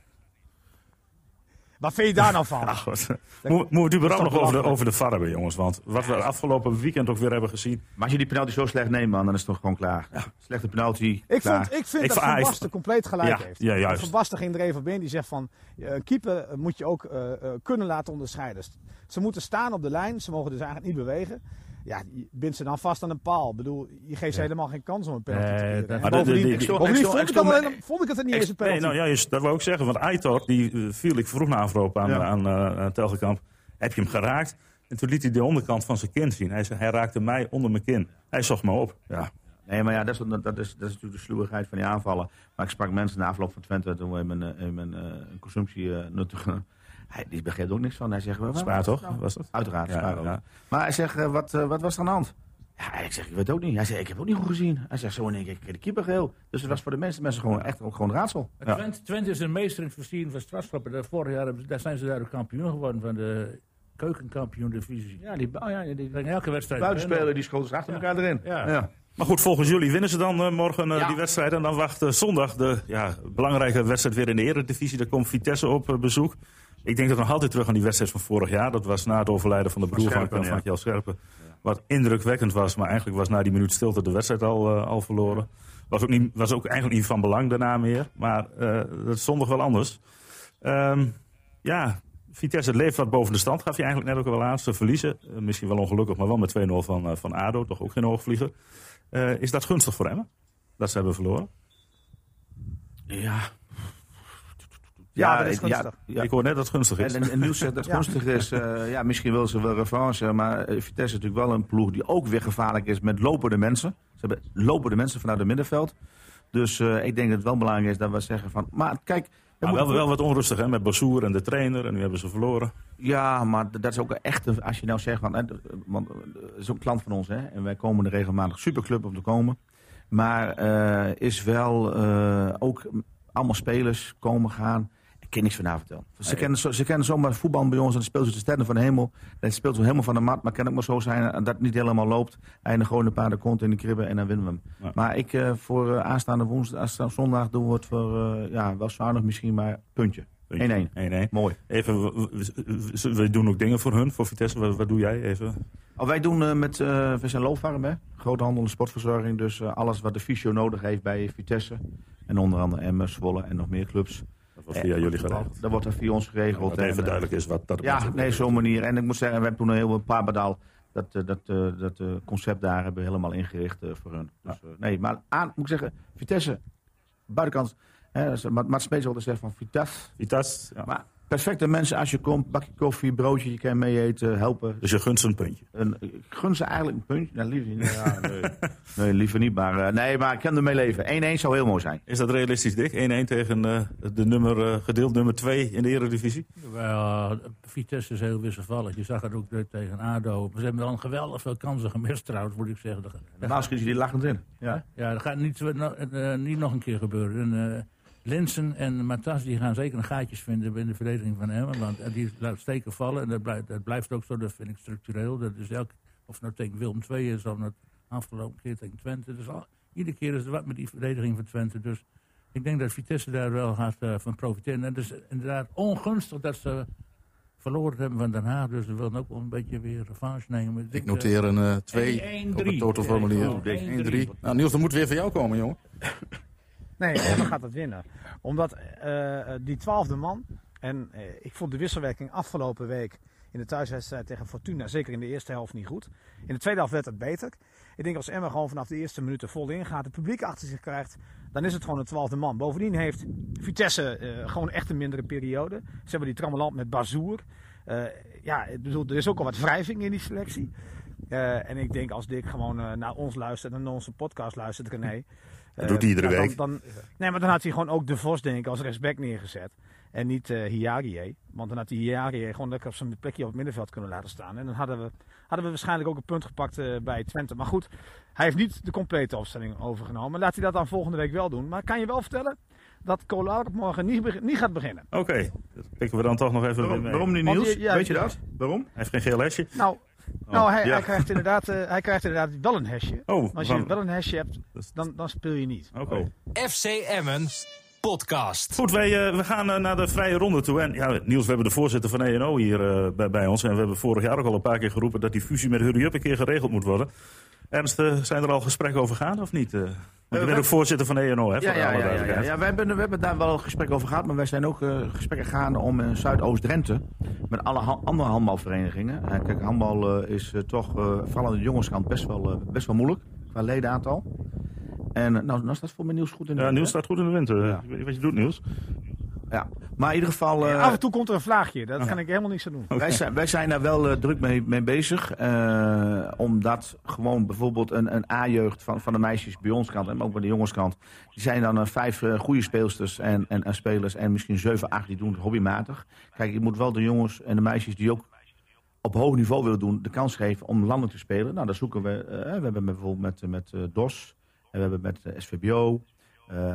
S4: Wat vind je daar nou van?
S2: Ach, wat. Mo- Moeten we het überhaupt nog over de, over de VAR hebben, jongens? Want wat we afgelopen weekend ook weer hebben gezien.
S3: Maar als je die penalty zo slecht neemt, man, dan is het toch gewoon klaar. Slechte penalty,
S4: Ik,
S3: klaar.
S4: vond, ik vind
S2: Ik
S4: dat
S2: va-
S4: Van
S2: hij-
S4: Basten compleet gelijk
S2: Ja,
S4: heeft.
S2: ja, juist.
S4: Van Basten ging er even in. Die zegt van, eh, keeper moet je ook eh, eh, kunnen laten onderscheiden. Ze moeten staan op de lijn. Ze mogen dus eigenlijk niet bewegen. Ja, je bindt ze dan vast aan een paal. Ik bedoel, je geeft ze helemaal geen kans om een penalty te
S5: Nee,
S4: keren.
S5: dat-
S4: En
S2: Maar
S4: bovendien, vond, ik het er niet eens een
S2: Nee,
S4: penalty.
S2: nou ja, je- dat wil ik zeggen. Want Aitor, die eh, viel ik vroeg na afloop aan,
S3: Ja.
S2: aan, eh, aan Telgekamp. Heb je hem geraakt? En toen liet hij de onderkant van zijn kin zien. Hij zei, hij raakte mij onder mijn kin. Hij zocht me op. Ja.
S3: Nee, maar ja, dat is, dat, is, dat is natuurlijk de sluwigheid van die aanvallen. Maar ik sprak mensen na afloop van Twente, toen we in mijn, eh, in mijn eh, consumptie eh, nuttige... Hij, die begreep ook niks van. Hij zegt, wat
S2: Spaar toch?
S3: nou,
S2: Was dat?
S3: Uiteraard,
S2: Ja,
S3: Spaar ook.
S2: ja.
S3: Maar hij zegt, eh, wat, eh, wat was er aan de hand? Ja, ik zeg, ik weet het ook niet. Hij zegt, ik heb ook niet goed gezien. Hij zegt, zo in één keer, ik kreeg de keeper geel. Dus het was voor de mensen, mensen gewoon echt ook gewoon raadsel.
S2: Ja.
S5: Twente, Twente is een meester in het voorzien van strafschoppen. Daar- Vorig jaar daar zijn ze daar ook kampioen geworden van de keukenkampioen-divisie.
S3: Ja, die, oh ja, die,
S5: In elke wedstrijd.
S3: buitenspeler die schoten ze achter elkaar erin.
S5: Ja.
S2: Maar goed, volgens jullie winnen ze dan eh, morgen
S3: Ja.
S2: die wedstrijd. En dan wacht zondag de ja, belangrijke wedstrijd weer in de eredivisie. Daar komt Vitesse op bezoek. Ik denk dat nog altijd terug aan die wedstrijd van vorig jaar. Dat was na het overlijden van de broer van,
S3: Scherpen,
S2: van,
S3: ja.
S2: van Kjell Scherpen. Wat indrukwekkend was, maar eigenlijk was na die minuut stilte de wedstrijd al, eh, al verloren. Was ook, niet, was ook eigenlijk niet van belang daarna meer. Maar eh dat is zondag wel anders. Ehm, ja, Vitesse leeft wat boven de stand, gaf je eigenlijk net ook wel aan. Ze verliezen, eh, misschien wel ongelukkig, maar wel met 2-0 van, van ADO. Toch ook geen hoogvlieger. Eh, is dat gunstig voor Emmen? Dat ze hebben verloren?
S3: Ja.
S4: Ja, dat is gunstig.
S3: ja.
S2: Ik hoor net dat het gunstig is.
S3: En, en, en Niels zegt dat het gunstig is. eh, ja, misschien wil ze wel revanche. Maar eh, Vitesse is natuurlijk wel een ploeg die ook weer gevaarlijk is met lopende mensen. Ze hebben lopende mensen vanuit het middenveld. Dus eh, ik denk dat het wel belangrijk is dat we zeggen van... Maar kijk...
S2: Maar wel, wel wat onrustig hè, met Bassoer en de trainer. En nu hebben ze verloren.
S3: Ja, maar dat is ook echt... Als je nou zegt... van, hè, Want het is ook een klant van ons. Hè, en wij komen er regelmatig superclub om te komen. Maar eh, is wel eh, ook allemaal spelers komen gaan. Kan niks vanavond vertellen. Ze, kennen, zo- ze kennen zomaar voetbal bij ons en dan speelt ze de sterren van de hemel. Dan speelt ze helemaal van de mat. Maar kan ook maar zo zijn dat het niet helemaal loopt. Eindig gewoon een paar de kont in de kribben en dan winnen we hem.
S2: Ja.
S3: Maar ik eh, voor eh, aanstaande woensdag, aanstaande zondag doen we het voor, eh, ja, wel zuinig misschien, maar puntje. 1-1.
S2: 1-1.
S3: Mooi.
S2: Even, we, doen ook dingen voor hun, voor Vitesse. Wat, wat doe jij even?
S3: Oh, wij doen met, eh, we zijn loopfarm, hè? Groothandel en sportverzorging. Dus alles wat de fysio nodig heeft bij Vitesse. En onder andere Emmen, Zwolle en nog meer clubs.
S2: Dat wordt via jullie geregeld.
S3: Dat wordt er via ons geregeld. En,
S2: even
S3: eh,
S2: duidelijk is wat dat
S3: Ja, nee, zo'n manier. En ik moet zeggen, we hebben toen een heel paar badal dat, eh, dat, eh, dat concept daar hebben we helemaal ingericht voor hun. Dus, nee, maar aan, moet ik zeggen, Vitesse, buitenkant. Hè, dat Maat Smeets altijd zegt van Vitesse.
S2: Vitas, ja.
S3: Maar perfecte mensen als je komt, bakje koffie, broodje, je kan mee eten, helpen.
S2: Dus je gunt ze een puntje.
S3: Een, ik gun ze eigenlijk een puntje. Nou, liever niet. Ja, nee. nee, liever niet. Maar, eh, nee, maar ik kan ermee leven. 1-1 zou heel mooi zijn.
S2: Is dat realistisch, Dick? 1-1 tegen eh, de nummer, eh, gedeeld nummer 2 in de Eredivisie?
S5: Wel, Vitesse is heel wisselvallig. Je zag het ook tegen ADO. Ze hebben wel een geweldig veel kansen gemist trouwens, moet ik zeggen.
S3: Normaal schiet je die lachend in. Ja.
S5: ja, dat gaat niet, eh, niet nog een keer gebeuren. En, eh, Linsen en Matas die gaan zeker een gaatjes vinden in de verdediging van Emmen. Want eh, die laat steken vallen. En dat blijft, dat blijft ook zo, dat vind ik structureel. Dat is elk, of het nou tegen Willem II is of het afgelopen keer tegen Twente. Dus al, iedere keer is er wat met die verdediging van Twente. Dus ik denk dat Vitesse daar wel gaat eh, van profiteren. En het is inderdaad ongunstig dat ze verloren hebben van Den Haag. Dus ze willen ook wel een beetje weer revanche nemen.
S6: Ik noteer een eh 2 op het totalformulier.
S5: Oh,
S6: 1-3. Nou, Niels, dat moet weer van jou komen, jongen.
S4: Nee, Emmen gaat het winnen. Omdat eh, eh, die twaalfde man, en eh, ik vond de wisselwerking afgelopen week in de thuiswedstrijd tegen Fortuna, zeker in de eerste helft, niet goed. In de tweede helft werd het beter. Ik denk als Emmen gewoon vanaf de eerste minuten vol ingaat, het publiek achter zich krijgt, dan is het gewoon een twaalfde man. Bovendien heeft Vitesse gewoon echt een mindere periode. Ze hebben die trammeland met Bazoer. Ja, ik bedoel, er is ook al wat wrijving in die selectie. En ik denk als Dick gewoon naar ons luistert en naar onze podcast luistert, René.
S2: Dat doet hij iedere
S4: ja, dan-
S2: week.
S4: Dan, nee, maar dan had hij gewoon ook De Vos, denk ik, als rechtsback neergezet. En niet eh Hiarie. Want dan had hij Hiarie gewoon lekker op zijn plekje op het middenveld kunnen laten staan. En dan hadden we, hadden we waarschijnlijk ook een punt gepakt eh, bij Twente. Maar goed, hij heeft niet de complete opstelling overgenomen. Laat hij dat dan volgende week wel doen. Maar kan je wel vertellen dat Kolar morgen niet, niet gaat beginnen?
S2: Oké, dat pikken we dan toch nog even
S3: Waarom,
S2: mee.
S3: waarom
S4: je- ja,
S3: Weet je
S4: ja.
S3: dat? Waarom?
S2: Hij heeft geen geel lesje.
S4: Nou, nou hij,
S3: ja.
S4: hij, krijgt inderdaad, eh, hij krijgt inderdaad wel een hesje.
S2: Oh,
S4: Maar als je
S2: van-
S4: wel een hesje hebt, dan, dan speel je niet.
S2: Oké.
S1: FC Emmen podcast.
S2: Goed, wij, eh, we gaan eh, naar de vrije ronde toe. En ja, Niels, we hebben de voorzitter van ENO hier bij, bij ons. En we hebben vorig jaar ook al een paar keer geroepen dat die fusie met Hurry Up een keer geregeld moet worden. Ernst, eh, zijn er al gesprekken over gaan of niet? eh? want je bent
S3: we-
S2: ook voorzitter van ENO, hè?
S3: Ja, ja, ja, ja, ja. We, hebben, we hebben daar wel een gesprek over gehad, maar wij zijn ook eh, gesprekken gegaan om in Zuidoost-Drenthe met alle ha- andere handbalverenigingen. Eh, kijk, handbal eh, is eh, toch, eh, vooral aan de jongenskant, best wel, eh, best wel moeilijk qua ledenaantal. En eh, nou, nou staat voor mij Niels goed in de
S2: Ja,
S3: hè?
S2: staat goed in de winter.
S3: Ja.
S2: Ik weet niet wat je doet, Niels.
S3: Ja. Maar in ieder geval... eh,
S4: Af en toe komt er een vlaagje. Dat kan ik helemaal niks aan doen.
S3: Wij zijn, wij zijn daar wel eh, druk mee, mee bezig. eh, omdat gewoon bijvoorbeeld een, een A-jeugd van, van de meisjes bij ons kant en ook bij de jongenskant. Die zijn dan vijf goede speelsters en, en, en spelers en misschien zeven, acht die doen het hobbymatig. Kijk, je moet wel de jongens en de meisjes die ook op hoog niveau willen doen, de kans geven om landelijk te spelen. Nou, daar zoeken we. we hebben bijvoorbeeld met, met DOS, en we hebben met SVBO,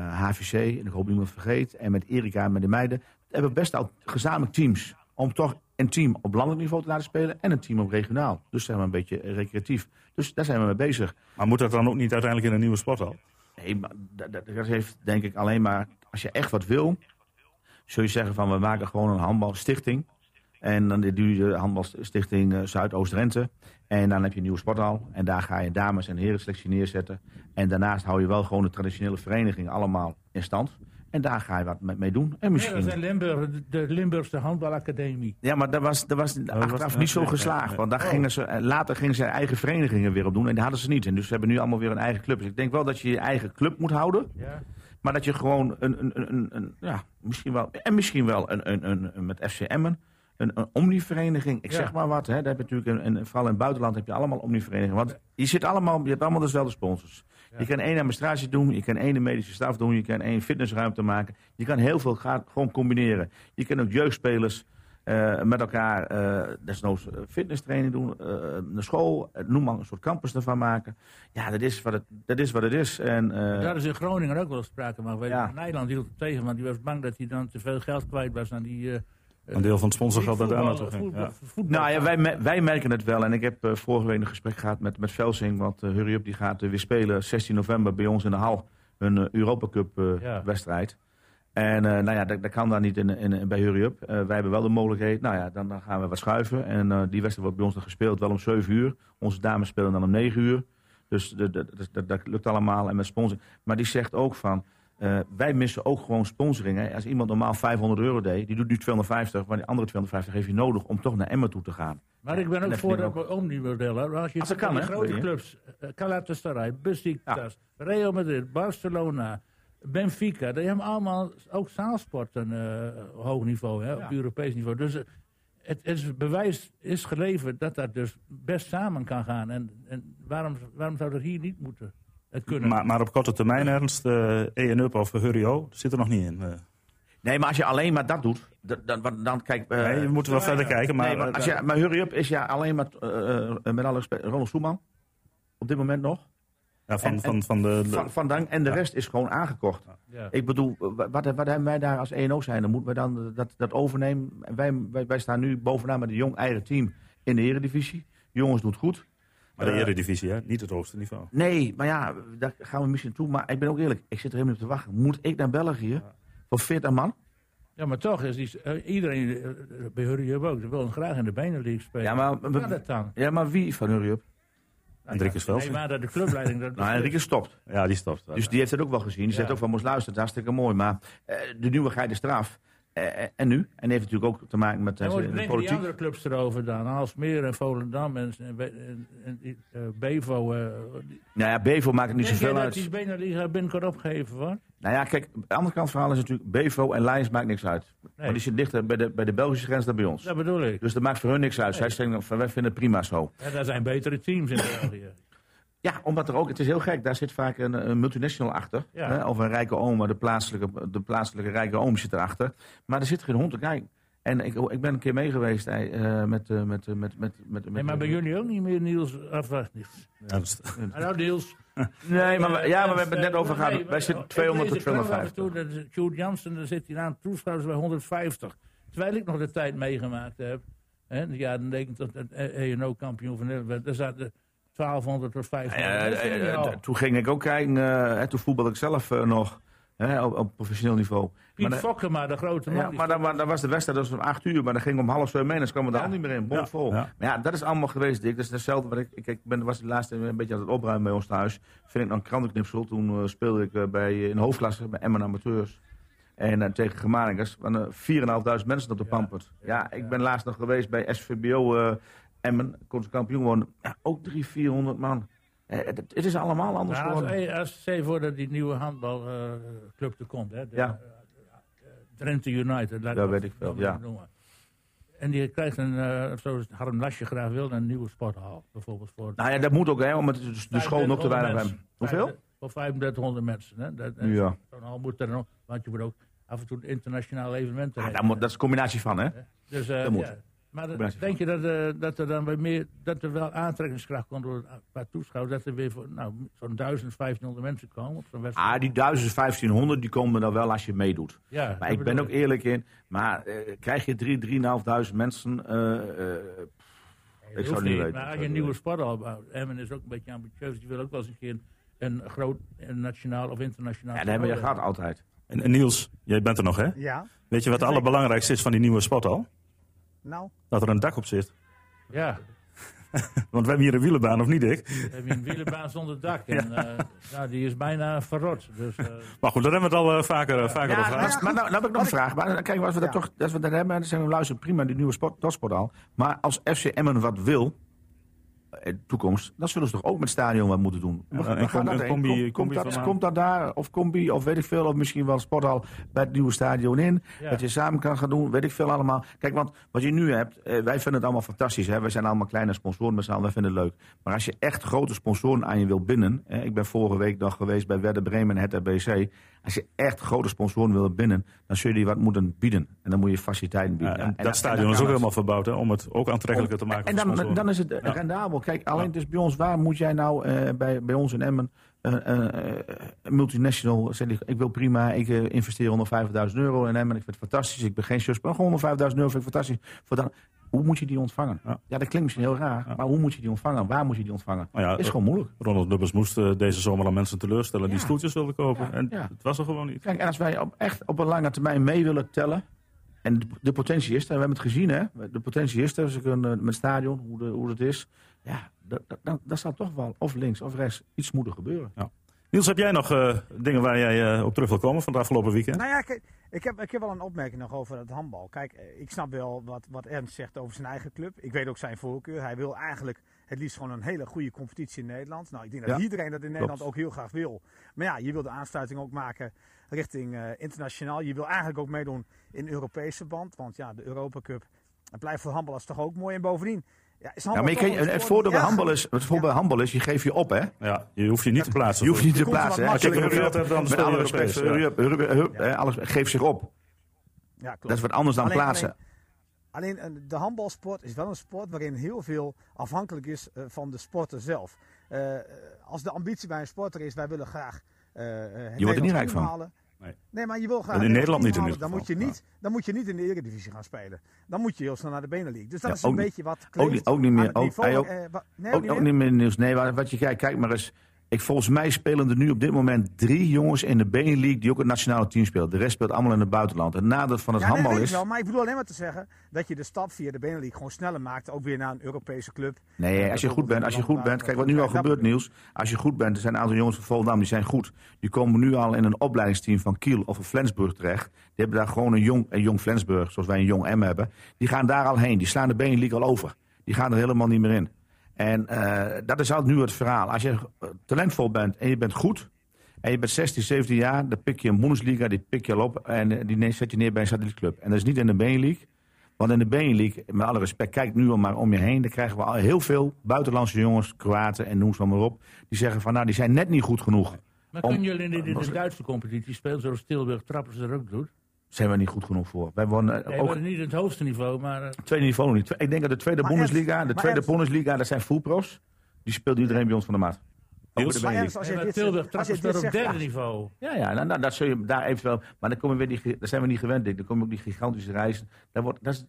S3: HVC, en ik hoop niemand vergeet, en met Erika, met de meiden. We hebben best al gezamenlijk teams om toch een team op landelijk niveau te laten spelen en een team op regionaal. Dus zijn we een beetje eh, recreatief. Dus daar zijn we mee bezig.
S2: Maar moet dat dan ook niet uiteindelijk in een nieuwe sporthal?
S3: Nee, maar dat, dat, dat heeft denk ik alleen maar, als je echt wat wil, zul je zeggen van we maken gewoon een handbalstichting. En dan doe je de handbalstichting eh, Zuidoost-Drenthe. En dan heb je een nieuwe sporthal. En daar ga je dames en heren selectie neerzetten. En daarnaast hou je wel gewoon de traditionele verenigingen allemaal in stand. En daar ga je wat mee doen. En
S5: Ja, dat
S3: misschien...
S5: is in Limburg, de- Limburgse handbalacademie.
S3: Ja, maar dat was, dat was achteraf
S2: was-
S3: niet zo geslaagd. Want daar gingen ze, eh, later gingen ze eigen verenigingen weer op doen. En dat hadden ze niet. En dus ze hebben nu allemaal weer een eigen club. Dus ik denk wel dat je je eigen club moet houden.
S5: Ja.
S3: Maar dat je gewoon een, een, een, een, ja, misschien wel, en misschien wel een, een, een, een- met FC Emmen, een, een omnivereniging. Ik
S5: Ja.
S3: zeg maar wat, hè. Daar heb je natuurlijk, een, een, vooral in het buitenland heb je allemaal omniverenigingen. Want je zit allemaal, je hebt allemaal dezelfde sponsors. Je kan één administratie doen, je kan één medische staf doen, je kan één fitnessruimte maken. Je kan heel veel gaan, gewoon combineren. Je kan ook jeugdspelers Eh, met elkaar eh desnoods eh, fitnesstraining doen, naar school, noem maar een soort campus ervan maken. Ja, dat is wat het, dat is. Wat het is. En,
S5: Daar is in Groningen ook wel sprake van.
S3: Ja.
S5: Nederland hield het tegen, want die was bang dat hij dan te veel geld kwijt was aan die...
S2: Een deel van het sponsorgeld dat daar ging.
S5: voetbal-
S2: Ja.
S5: voetbal-
S3: Nou ja, wij, wij merken het wel. En ik heb eh, vorige week een gesprek gehad met, met Velsing. Want eh, Hurry Up die gaat eh, weer spelen 16 november bij ons in de hal. Een Europa Cup eh,
S5: Ja.
S3: wedstrijd. En eh, nou ja, dat, dat kan dan niet in, in, bij Hurry Up. Eh, wij hebben wel de mogelijkheid. Nou ja, dan, dan gaan we wat schuiven. En eh, die wedstrijd wordt bij ons dan gespeeld wel om 7 uur. Onze dames spelen dan om 9 uur. Dus de- de- de- dat, dat lukt allemaal. En met sponsoring. Maar die zegt ook van... eh, wij missen ook gewoon sponsoring. Hè. Als iemand normaal 500 euro deed, die doet nu 250, maar die andere 250 heeft hij nodig om toch naar Emmen toe te gaan.
S5: Maar ik ben ook voor dat omnibusmodel. hè. Als je
S3: Als kan, hè,
S5: grote
S3: je.
S5: clubs, uh, Galatasaray, Besiktas, Real Madrid, Barcelona, Benfica, die hebben allemaal ook zaalsporten eh hoog niveau, hè, op Europees niveau. Dus het, het is bewijs is geleverd dat dat dus best samen kan gaan. En, en waarom, waarom zou dat hier niet moeten het kunnen?
S2: Maar, maar op korte termijn, Ernst, eh EN-up of Hurry-O, zit er nog niet in. eh.
S3: Nee, maar als je alleen maar dat doet, dan, dan, dan kijk... eh,
S2: nee, we moeten wel verder kijken. Maar,
S3: nee, maar, als je, maar Hurry Up is ja alleen maar, met alle respect, Ronald Soeman. Op dit moment nog.
S2: ja, van,
S3: en-
S2: van, van de,
S3: Van, van Dank. En de rest is gewoon aangekocht.
S5: ja.
S3: Ik bedoel, wat, wat hebben wij daar als ENO zijn? Dan moeten wij dan dat, dat overnemen. En Wij, wij, wij staan nu bovenaan met een jong eigen team in de eredivisie. De jongens doen het goed.
S2: Maar de
S3: Eh,
S2: Eredivisie, hè? niet het hoogste niveau.
S3: Nee, maar ja, daar gaan we misschien toe. Maar ik ben ook eerlijk, ik zit er helemaal niet op te wachten. Moet ik naar België voor 40 man?
S5: ja, maar toch is die, eh, iedereen eh, bij Hurry ook, die wil graag in de Benelux spelen.
S3: Ja, maar,
S5: dat dan?
S3: ja, maar wie van Hurry Up?
S2: Hendrikus Velsing.
S5: Nee, maar dat de clubleiding... Dat,
S3: Nou, Enrique stopt.
S2: Ja, die stopt.
S3: Dus die heeft het ook wel gezien. Die
S5: Ja.
S3: zegt ook van, moest luisteren, het is hartstikke mooi. Maar eh, de nieuwigheid is eraf. Eh, eh, en nu? En die heeft natuurlijk ook te maken met eh,
S5: wat
S3: de
S5: denken die
S3: politiek.
S5: andere clubs erover dan? Alsmeer en Volendam en, en, en, en die, Bevo. die-
S3: Nou ja, Bevo maakt het niet
S5: denk jij
S3: zoveel
S5: dat die
S3: uit.
S5: Beneliga binnenkort opgegeven wordt?
S3: Nou ja, kijk, de andere kant van het verhaal is natuurlijk... Bevo en Lions maakt niks uit. Maar die zit dichter bij de, bij de Belgische grens dan bij ons.
S5: Dat bedoel ik.
S3: Dus dat maakt voor hun niks uit. Zij zeggen van, wij vinden het prima zo.
S5: En daar zijn betere teams in België.
S3: Ja, omdat er ook... Het is heel gek, daar zit vaak een, een multinational achter.
S5: Ja.
S3: Hè, of een rijke oma, de plaatselijke, de plaatselijke rijke oom zit erachter. Maar er zit geen hond te kijken. En ik, ik ben een keer mee geweest eh, met, eh, met, met, met, met, met...
S5: Nee, maar bij jullie ook niet meer Niels? Of, Niels.
S2: Ernst.
S5: Hallo Niels.
S3: Nee, maar, we- ja, maar we
S5: Eh,
S3: hebben het net over gehad.
S5: nee,
S3: Wij zitten 200 tot
S5: ik lees de krant af en
S3: 250.
S5: toe, dat Sjoerd Jansen, daar zit hij aan toeschouwers bij 150. Terwijl ik nog de tijd meegemaakt heb. Hè, in de jaren 90 dat ENO kampioen van Nederland werd. Daar zaten 1200 tot 500.
S3: Ja,
S5: Dat vind ik
S3: eh,
S5: al.
S3: eh, toen ging ik ook kijken, eh, hè, toen voetbalde ik zelf eh, nog hè, op, op professioneel niveau.
S5: Piet
S3: maar,
S5: Fokke, maar de grote man.
S3: ja, maar dan, wa- dan was de wedstrijd dus om acht uur, maar dan ging om half zeven mee en dan kwam er de
S5: Ja.
S3: hand niet meer in, bomvol.
S2: Ja, ja.
S3: Maar ja, dat is allemaal geweest, Dick. Dat is hetzelfde wat ik, ik, ik ben, was de laatste een beetje aan het opruimen bij ons thuis. Vind ik nog een krantenknipsel. Toen eh, speelde ik eh, bij, in de hoofdklasse bij Emmen Amateurs. En eh, tegen waren er 4.500 mensen op de Pampert. Ja, ik ben laatst nog geweest bij SVBO eh, Emmen, kon ze kampioen worden. Ja, ook 300, 400 man. Eh, het, het is allemaal anders
S5: als,
S3: geworden.
S5: eh, als voor dat die nieuwe handbalclub er komt. Hè, de,
S3: Ja.
S5: eh, Drenthe United. laat
S3: Ja,
S5: ik
S3: weet ik veel, ja.
S5: noemen. En die krijgt een, eh zoals Harm Lasje graag wil, een nieuwe sporthal. Bijvoorbeeld voor
S3: Nou ja, dat moet ook, hè, omdat de, de school nog te weinig hebben. Hoeveel?
S5: Voor 3500 mensen. Hè. Dat, dat-
S3: Ja.
S5: Zo'n hal moet er nog, want je moet ook af en toe internationale evenementen
S3: Ah,
S5: hebben.
S3: moet, dat is een combinatie van, hè?
S5: Dus, eh,
S3: dat moet.
S5: ja. Maar denk je dat, eh, dat er dan bij meer, dat er wel aantrekkingskracht komt door qua toeschouwers, dat er weer voor nou, zo'n 1500 mensen komen op zo'n wedstrijd?
S3: Ah, die 1500 die komen er wel als je meedoet.
S5: ja,
S3: Maar ik ben ook eerlijk in. Maar eh, krijg je 3, 3.500 mensen. eh, eh,
S5: Dat
S3: ik zou niet weten.
S5: Maar als je een nieuwe sporthal bouwt, Emmen is ook een beetje ambitieus, die wil ook wel eens een keer een groot een nationaal of internationaal
S3: ja, dat hebben we gehad altijd.
S2: En, en Niels, jij bent er nog, hè?
S4: Ja,
S2: Weet je wat het allerbelangrijkste is van die nieuwe spot al?
S4: Nou.
S2: Dat er een dak op zit.
S5: hebben. Ja,
S2: Want we hebben hier een wielerbaan, of niet, Dick?
S5: dan heb je een wielerbaan zonder dak. En, eh, ja, die is bijna verrot. Dus, eh,
S2: Maar goed, daar hebben we het al eh, vaker, vaker
S3: Ja,
S2: over gehad.
S3: maar, maar nou, nou heb ik nog een vraag. Maar, kijk, als we dat
S4: Ja.
S3: toch als we dat hebben, dan zeggen we luister prima die nieuwe sport, topsportaal. Maar als FC Emmen wat wil, de toekomst, dan zullen ze toch ook met stadion wat moeten doen.
S2: Ja,
S3: dat
S2: combi-
S3: Komt- dat,
S2: van-
S3: komt dat daar, of combi, of weet ik veel, of misschien wel sporthal bij het nieuwe stadion in.
S5: Ja.
S3: Dat je samen kan gaan doen, weet ik veel allemaal. Kijk, want wat je nu hebt, eh, wij vinden het allemaal fantastisch. Hè? Wij zijn allemaal kleine sponsoren met z'n allen, wij vinden het leuk. Maar als je echt grote sponsoren aan je wil binnen, hè, ik ben vorige week nog geweest bij Werder Bremen en het RBC. Als je echt grote sponsoren wil binnen, dan zul je die wat moeten bieden. En dan moet je faciliteiten bieden.
S2: en
S3: En- en-
S2: dat
S3: en
S2: stadion is ook helemaal verbouwd hè, om het ook aantrekkelijker te maken
S3: En dan, dan is het rendabel. Kijk, alleen het is bij ons, waar moet jij nou eh, bij, bij ons in Emmen eh, eh, eh, een multinational, zeg ik, wil prima, ik investeer 150.000 euro in Emmen, ik vind het fantastisch, ik ben geen chef, maar gewoon 150.000 euro vind ik fantastisch. Voor dan, hoe moet je die ontvangen?
S2: Ja.
S3: Ja. dat klinkt misschien heel raar, maar hoe moet je die ontvangen? Waar moet je die ontvangen?
S2: Nou ja,
S3: is gewoon moeilijk.
S2: Ronald Lubbers moest deze zomer al mensen teleurstellen die stoeltjes wilden kopen. En
S3: ja.
S2: het was er gewoon niet.
S3: Kijk, en als wij op, echt op een lange termijn mee willen tellen. En de, de potentie is er, we hebben het gezien, hè? De potentie is er, een, eh, met het stadion, hoe, de, hoe het is. Ja, dat, dat, dat, dat zal toch wel, of links of rechts, iets moeten gebeuren.
S2: Niels, heb jij nog eh, dingen waar jij eh, op terug wil komen van het afgelopen weekend?
S4: Nou ja, kijk, ik heb, ik heb wel een opmerking nog over het handbal. Kijk, eh, ik snap wel wat, wat Ernst zegt over zijn eigen club. Ik weet ook zijn voorkeur. Hij wil eigenlijk het liefst gewoon een hele goede competitie in Nederland. Nou, ik denk dat
S3: Ja,
S4: iedereen dat in Nederland
S3: klopt.
S4: ook heel graag wil. Maar ja, je wil de aansluiting ook maken richting eh, internationaal. Je wil eigenlijk ook meedoen in Europese band. Want ja, de Europa Cup het blijft voor handballers toch ook mooi. En bovendien, ja, is
S3: Ja,
S4: handbal
S3: maar je kan,
S4: een
S3: het voordeel bij handbal is, het voordeel bij handbal is, je geeft je op, hè?
S2: Ja, je hoeft je niet te plaatsen.
S3: Je hoeft je niet te plaatsen.
S2: Als je hebt, dan
S3: met
S2: je
S3: alle respect, alles geeft zich op.
S4: Ja, klopt.
S3: Dat is wat anders dan
S4: Alleen-
S3: plaatsen.
S4: Alleen eh, de handbalsport is wel een sport waarin heel veel afhankelijk is eh, van de sporter zelf. Eh, als de ambitie bij een sporter is, wij willen graag eh, eh, het
S3: er niet rijk van.
S2: Nee.
S4: Nee, maar je wil graag
S2: In Nederland niet in ieder
S4: dan moet, je niet, dan moet je niet in de eredivisie gaan spelen. Dan moet je heel snel naar de Benelux. Dus dat
S3: Ja,
S4: is een beetje wat
S3: Ook, ook niet meer. Ook,
S4: niveau,
S3: ook,
S4: eh, nee,
S3: ook, ook niet meer nieuws. Nee, wat je kijkt, kijk maar eens. Ik, volgens mij spelen er nu op dit moment drie jongens in de Benelux die ook het nationale team spelen. De rest speelt allemaal in het buitenland. Het nadeel van het
S4: Ja,
S3: handbal is.
S4: wel, maar ik bedoel alleen maar te zeggen dat je de stap via de Benelux gewoon sneller maakt. Ook weer naar een Europese club.
S3: Nee, als je goed bent, als je goed bent. Kijk wat nu al gebeurt, Niels. Als je goed bent, er zijn een aantal jongens van Volendam die zijn goed. Die komen nu al in een opleidingsteam van Kiel of van Flensburg terecht. Die hebben daar gewoon een jong, een jong Flensburg, zoals wij een jong M hebben. Die gaan daar al heen. Die slaan de Benelux al over. Die gaan er helemaal niet meer in. En eh, dat is altijd nu het verhaal. Als je eh, talentvol bent en je bent goed. En je bent 16, 17 jaar, dan pik je een Bundesliga, die pik je al op en eh, die zet je neer bij een satellietclub. En dat is niet in de Benelux. Want in de Benelux, met alle respect, kijk nu al maar om je heen. Dan krijgen we al heel veel buitenlandse jongens, Kroaten en noem ze maar op. Die zeggen van nou, die zijn net niet goed genoeg.
S5: Maar
S3: Om-
S5: kunnen jullie in de Duitse competitie spelen zoals Tilburg Trappers er ook doet?
S3: Zijn we niet goed genoeg voor. Wij wonnen
S5: Nee,
S3: ook
S5: niet het hoogste niveau, maar... eh,
S3: tweede niveau nog niet. Ik denk dat de tweede
S4: Maar
S3: Bundesliga, de
S4: maar
S3: tweede
S4: Ernst-
S3: Bundesliga, dat zijn fullpros. Die speelt iedereen bij ons van de maat.
S2: Niels?
S4: Maar. Ernst, als je dit
S5: Tilburg
S4: als je dit
S5: staat op derde
S4: ja,
S5: niveau.
S3: Ja, ja nou, nou, dat zul je daar eventueel. Maar dan komen we weer die, daar zijn we niet gewend. Dick. Dan komen ook die gigantische reizen. Daar wordt, dat is,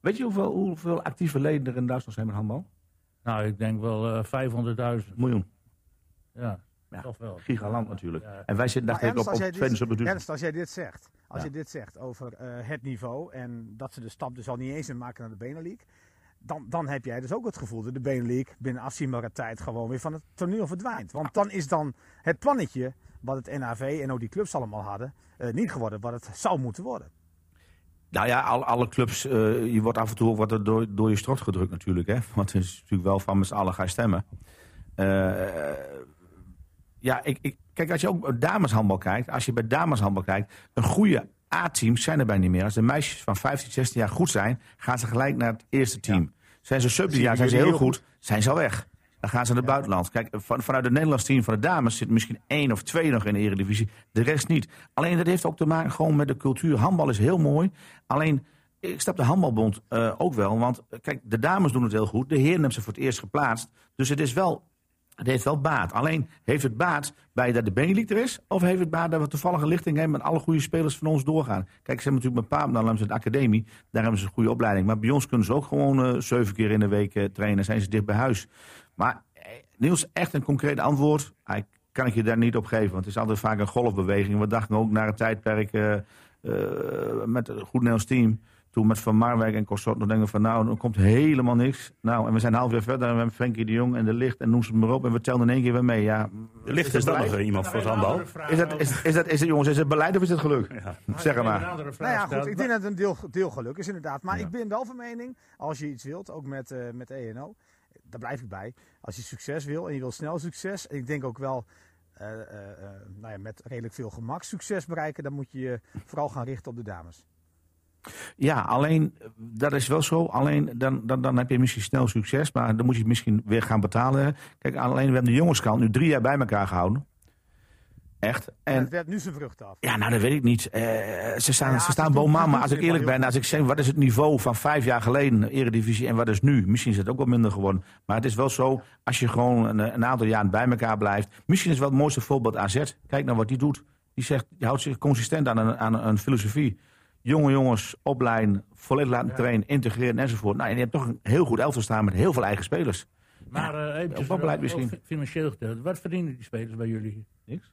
S3: weet je hoeveel, hoeveel actieve leden er in Duitsland zijn met handbal?
S5: Nou, ik denk wel eh 500.000.
S3: Miljoen.
S5: Ja,
S3: Ja. Gigaland natuurlijk.
S5: Ja.
S3: En wij zitten dacht ik op, op tweede subbeduur.
S4: Ernst, als jij dit zegt, als
S3: Ja.
S4: je dit zegt over eh, het niveau en dat ze de stap dus al niet eens in maken naar de Benelux, dan, dan heb jij dus ook het gevoel dat de Benelux binnen afzienbare tijd gewoon weer van het toneel verdwijnt. Want dan is dan het plannetje wat het NAV en ook die clubs allemaal hadden, eh, niet geworden wat het zou moeten worden.
S3: Nou ja, alle, alle clubs, eh, je wordt af en toe wat er door, door je strot gedrukt natuurlijk. Hè? Want het is natuurlijk wel van met z'n allen ga je stemmen. Eh, ja, ik, ik, kijk, als je ook dameshandbal kijkt, als je bij dameshandbal kijkt, een goede A-teams zijn er bij niet meer. Als de meisjes van 15, 16 jaar goed zijn, gaan ze gelijk naar het eerste team. Zijn ze sub jaar, zijn ze heel goed, zijn ze al weg. Dan gaan ze naar het buitenland. Kijk, van, vanuit het Nederlands team van de dames zit misschien één of twee nog in de eredivisie. De rest niet. Alleen dat heeft ook te maken gewoon met de cultuur. Handbal is heel mooi. Alleen, ik snap de handbalbond eh, ook wel. Want kijk, de dames doen het heel goed. De heren hebben ze voor het eerst geplaatst. Dus het is wel het heeft wel baat. Alleen heeft het baat bij dat de Benelux er is? Of heeft het baat dat we toevallig een lichting hebben met alle goede spelers van ons doorgaan? Kijk, ze hebben natuurlijk dan hebben ze de academie. Daar hebben ze een goede opleiding. Maar bij ons kunnen ze ook gewoon eh, zeven keer in de week eh, trainen. Zijn ze dicht bij huis. Maar eh, Niels, echt een concreet antwoord. Ah, kan ik je daar niet op geven. Want het is altijd vaak een golfbeweging. We dachten ook naar het tijdperk met een goed Nederlands team. Toen met Van Marwijk en Consort nog denken van nou, er komt helemaal niks. Nou, en we zijn half jaar verder en we hebben Frenkie de Jong en de Licht en noem ze maar op. En we tellen in één keer weer mee. Ja,
S2: Ligt is dat nog eh, iemand voor het handbal?
S3: is dat, is, is, dat, is het, jongens, is het beleid of is het geluk? Zeg
S5: Een
S3: maar.
S4: Nou ja, goed, ik denk dat het een deel, deel geluk is inderdaad. Maar ik ben wel van mening, als je iets wilt, ook met, eh met ENO, daar blijf ik bij. Als je succes wil en je wil snel succes, en ik denk ook wel uh, uh, nou ja, met redelijk veel gemak succes bereiken, dan moet je je vooral gaan richten op de dames.
S3: Ja, alleen, dat is wel zo. Alleen, dan, dan, dan heb je misschien snel succes, maar dan moet je het misschien weer gaan betalen. Kijk, alleen, we hebben de jongenskant nu drie jaar bij elkaar gehouden. Echt.
S4: En, het werd nu zijn vrucht af.
S3: Ja, nou, dat weet ik niet. Uh, ze staan, ja, ze staan bovenaan, maar als ik eerlijk ben, als ik zeg, wat is het niveau van vijf jaar geleden, Eredivisie, en wat is nu? Misschien is het ook wel minder geworden. Maar het is wel zo, als je gewoon een, een aantal jaar bij elkaar blijft. Misschien is wel het mooiste voorbeeld AZ. Kijk nou wat die doet. Die zegt, die houdt zich consistent aan een, aan een filosofie jonge jongens opleiden, volledig laten trainen, integreren enzovoort. Nou, en je hebt toch een heel goed elftal staan met heel veel eigen spelers.
S5: Maar ja, uh, wat beleid misschien? financieel gedeelte. Wat verdienen die spelers bij jullie?
S3: Niks.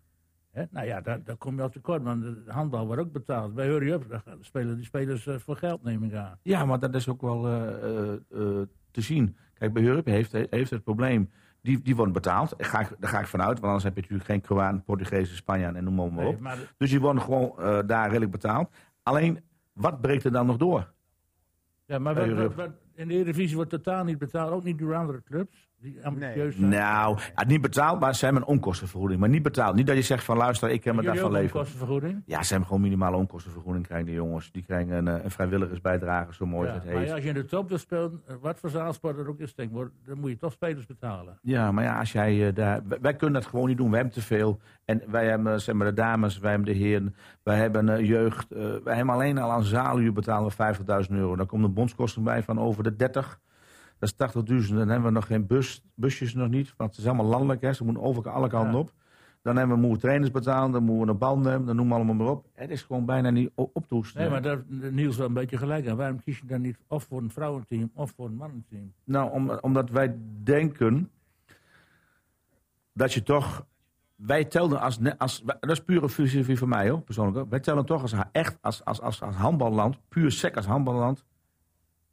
S5: Hè? Nou ja, daar, daar kom je al tekort, want de handbal wordt ook betaald. Bij Hurry Up daar spelen die spelers uh, voor geld, neem ik aan.
S3: Ja, maar dat is ook wel uh, te zien. Kijk, bij Hurry Up heeft, heeft het probleem, die, die worden betaald. Daar ga, ik, daar ga ik vanuit, want anders heb je natuurlijk geen Kroaten, Portugezen, Spanjaarden en noem maar, op. Nee, maar de... Dus die worden gewoon daar redelijk betaald. Alleen, wat breekt er dan nog door?
S5: Ja, maar wat, wat, wat, in de Eredivisie wordt totaal niet betaald, ook niet door andere clubs. Die ambitieus
S3: nee. Nou, ja, niet betaald, maar ze hebben een onkostenvergoeding. Maar niet betaald. Niet dat je zegt van luister, ik kan me daarvan leven.
S5: onkostenvergoeding?
S3: Ja, ze hebben gewoon minimale onkostenvergoeding krijgen die jongens. Die krijgen een, eh, een vrijwilligersbijdrage, zo mooi
S5: ja,
S3: het
S5: heet. Maar ja, als je in de top wil spelen, eh, wat voor zaalsport er ook is, denk ik, dan moet je toch spelers betalen.
S3: Ja, maar ja, als jij uh, daar... Wij kunnen dat gewoon niet doen, wij hebben te veel. En wij hebben, zeg maar, de dames, wij hebben de heren, wij hebben uh, jeugd. Uh, wij hebben alleen al aan zaaluur betalen we 50.000 euro. Dan komt de bondskosten bij van over de 30. Dat is 80.000. Dan hebben we nog geen bus, busjes nog niet. Want het is allemaal landelijk. Hè. Ze moeten over alle kanten ja. op. Dan hebben we moeten trainers betalen. Dan moeten we een band hebben. Dan noemen we allemaal maar op. Het is gewoon bijna niet op te hoesten.
S5: Nee, maar daar Niels wel een beetje gelijk aan. Waarom kies je dan niet of voor een vrouwenteam of voor een mannenteam?
S3: Nou, om, omdat wij denken dat je toch... Wij telden als, als... Dat is pure filosofie van mij, hoor, persoonlijk. Wij tellen toch als, echt als, als, als, als handballand, puur sec als handballand,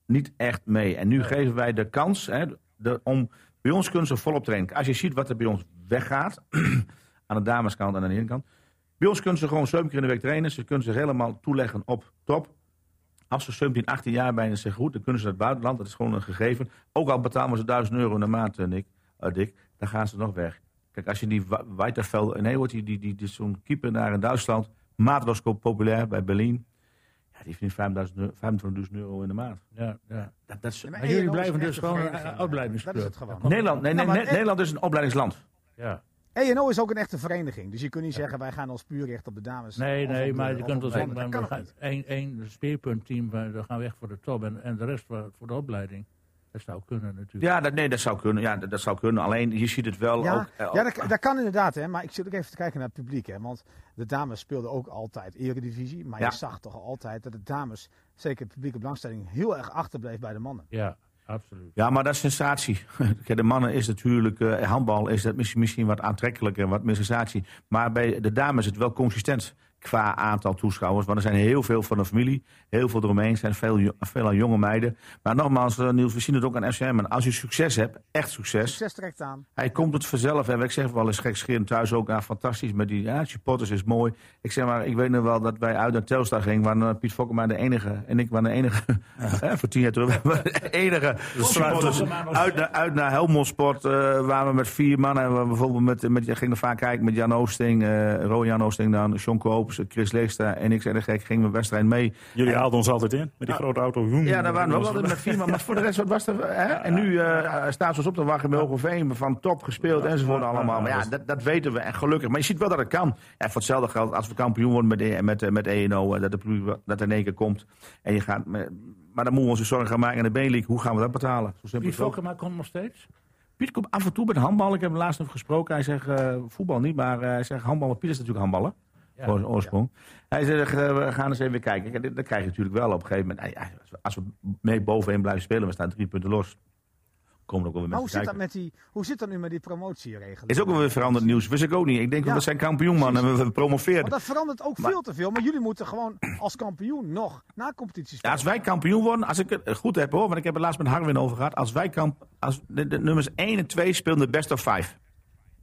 S3: niet echt mee. En nu geven wij de kans hè, de, om... Bij ons kunnen ze volop trainen. Als je ziet wat er bij ons weggaat, aan de dameskant en aan de ene kant. Bij ons kunnen ze gewoon 7 keer in de week trainen. Ze kunnen zich helemaal toeleggen op top. Als ze 17, 18 jaar bijna zeggen goed, dan kunnen ze naar het buitenland. Dat is gewoon een gegeven. Ook al betalen ze 1000 euro in de maand, Nick, uh, Dick, dan gaan ze nog weg. Kijk, als je die Weiterveld, nee, wordt die, die, die, die zo'n keeper naar in Duitsland, maatloos populair bij Berlin. Die verdient 25.000 euro in de maand.
S5: Ja, ja.
S3: Dat, dat is,
S5: ja, maar, maar jullie blijven dus gewoon een opleidingsclub.
S4: Dat is het gewoon.
S3: Nederland, nee, nee, Nederland is een opleidingsland.
S5: Ja.
S4: ENO is ook een echte vereniging. Dus je kunt niet zeggen, wij gaan ons puur richten op de dames.
S5: Nee, nee, maar je kunt wel zeggen, we één, één speerpuntteam, we gaan weg voor de top en, en de rest voor, voor de opleiding. Dat zou kunnen natuurlijk.
S3: Ja, dat, nee, dat zou kunnen. Ja, dat, dat zou kunnen. Alleen, je ziet het wel
S4: ja,
S3: ook...
S4: Uh, ja, dat, dat, kan inderdaad. Hè, maar ik zit ook even te kijken naar het publiek. Hè, want de dames speelden ook altijd eredivisie. Maar ja. je zag toch altijd dat de dames, zeker de publieke belangstelling, heel erg achterbleef bij de mannen.
S5: Ja, absoluut.
S3: Ja, maar dat is sensatie. de mannen is natuurlijk, uh, handbal is dat misschien, misschien wat aantrekkelijker, wat meer sensatie. Maar bij de dames is het wel consistent qua aantal toeschouwers. Want er zijn heel veel van de familie, heel veel eromheen, er zijn veel, veel aan jonge meiden. Maar nogmaals, uh, Niels, we zien het ook aan FCM. En als je succes hebt, echt succes.
S4: Succes trekt aan.
S3: Hij komt het vanzelf. En ik zeg wel eens gekscherend thuis ook, fantastisch. Met die ja, supporters is mooi. Ik zeg maar, ik weet nog wel dat wij uit naar Telstar gingen. Waar uh, Piet Fokkema de enige, en ik waren de enige, ja. voor tien jaar terug, de enige supporters. Uit, naar, uit naar Helmond Sport, uh, waar we met vier mannen, we bijvoorbeeld met, met, je ging er vaak kijken met Jan Oosting, uh, Ro Jan Oosting dan, John Chris Leegstra en ik zei de gek, gingen we wedstrijd mee.
S2: Jullie en, haalden ons altijd in, met die ah, grote auto.
S3: Ja, daar waren we ook altijd met vier man, maar voor de rest wat was er. Hè? En nu uh, staan ze ons op te wachten bij Hogeveen, van top gespeeld enzovoort allemaal. Maar ja, dat, dat weten we en gelukkig. Maar je ziet wel dat het kan. En voor hetzelfde geld, als we kampioen worden met, de, met, met ENO, dat, de, dat er in één keer komt. En je gaat, met, maar dan moeten we ons zorgen gaan maken in de B-League. Hoe gaan we dat betalen?
S5: Zo simpel komt nog steeds?
S3: Piet komt af en toe met handbal. Ik heb hem laatst nog gesproken. Hij zegt uh, voetbal niet, maar uh, hij zegt handbal. Piet is natuurlijk handballen. Voor zijn oorsprong. Hij zegt, uh, we gaan eens even kijken. Dat krijg je natuurlijk wel op een gegeven moment. Als we mee bovenin blijven spelen, we staan drie punten los. Komen ook wel weer
S4: maar hoe zit, dat met die, hoe zit dat nu met die promotieregeling?
S3: Is ook wel weer veranderd nieuws. Wist ik ook niet. Ik denk, ja. we zijn kampioen, man. En we, we promoveerd.
S4: Maar dat verandert ook veel te veel. Maar jullie moeten gewoon als kampioen nog na competitie spelen.
S3: Ja, als wij kampioen worden, als ik het goed heb hoor, want ik heb het laatst met Harwin over gehad. Als wij kamp, als de, nummers 1 en 2 spelen de best of 5.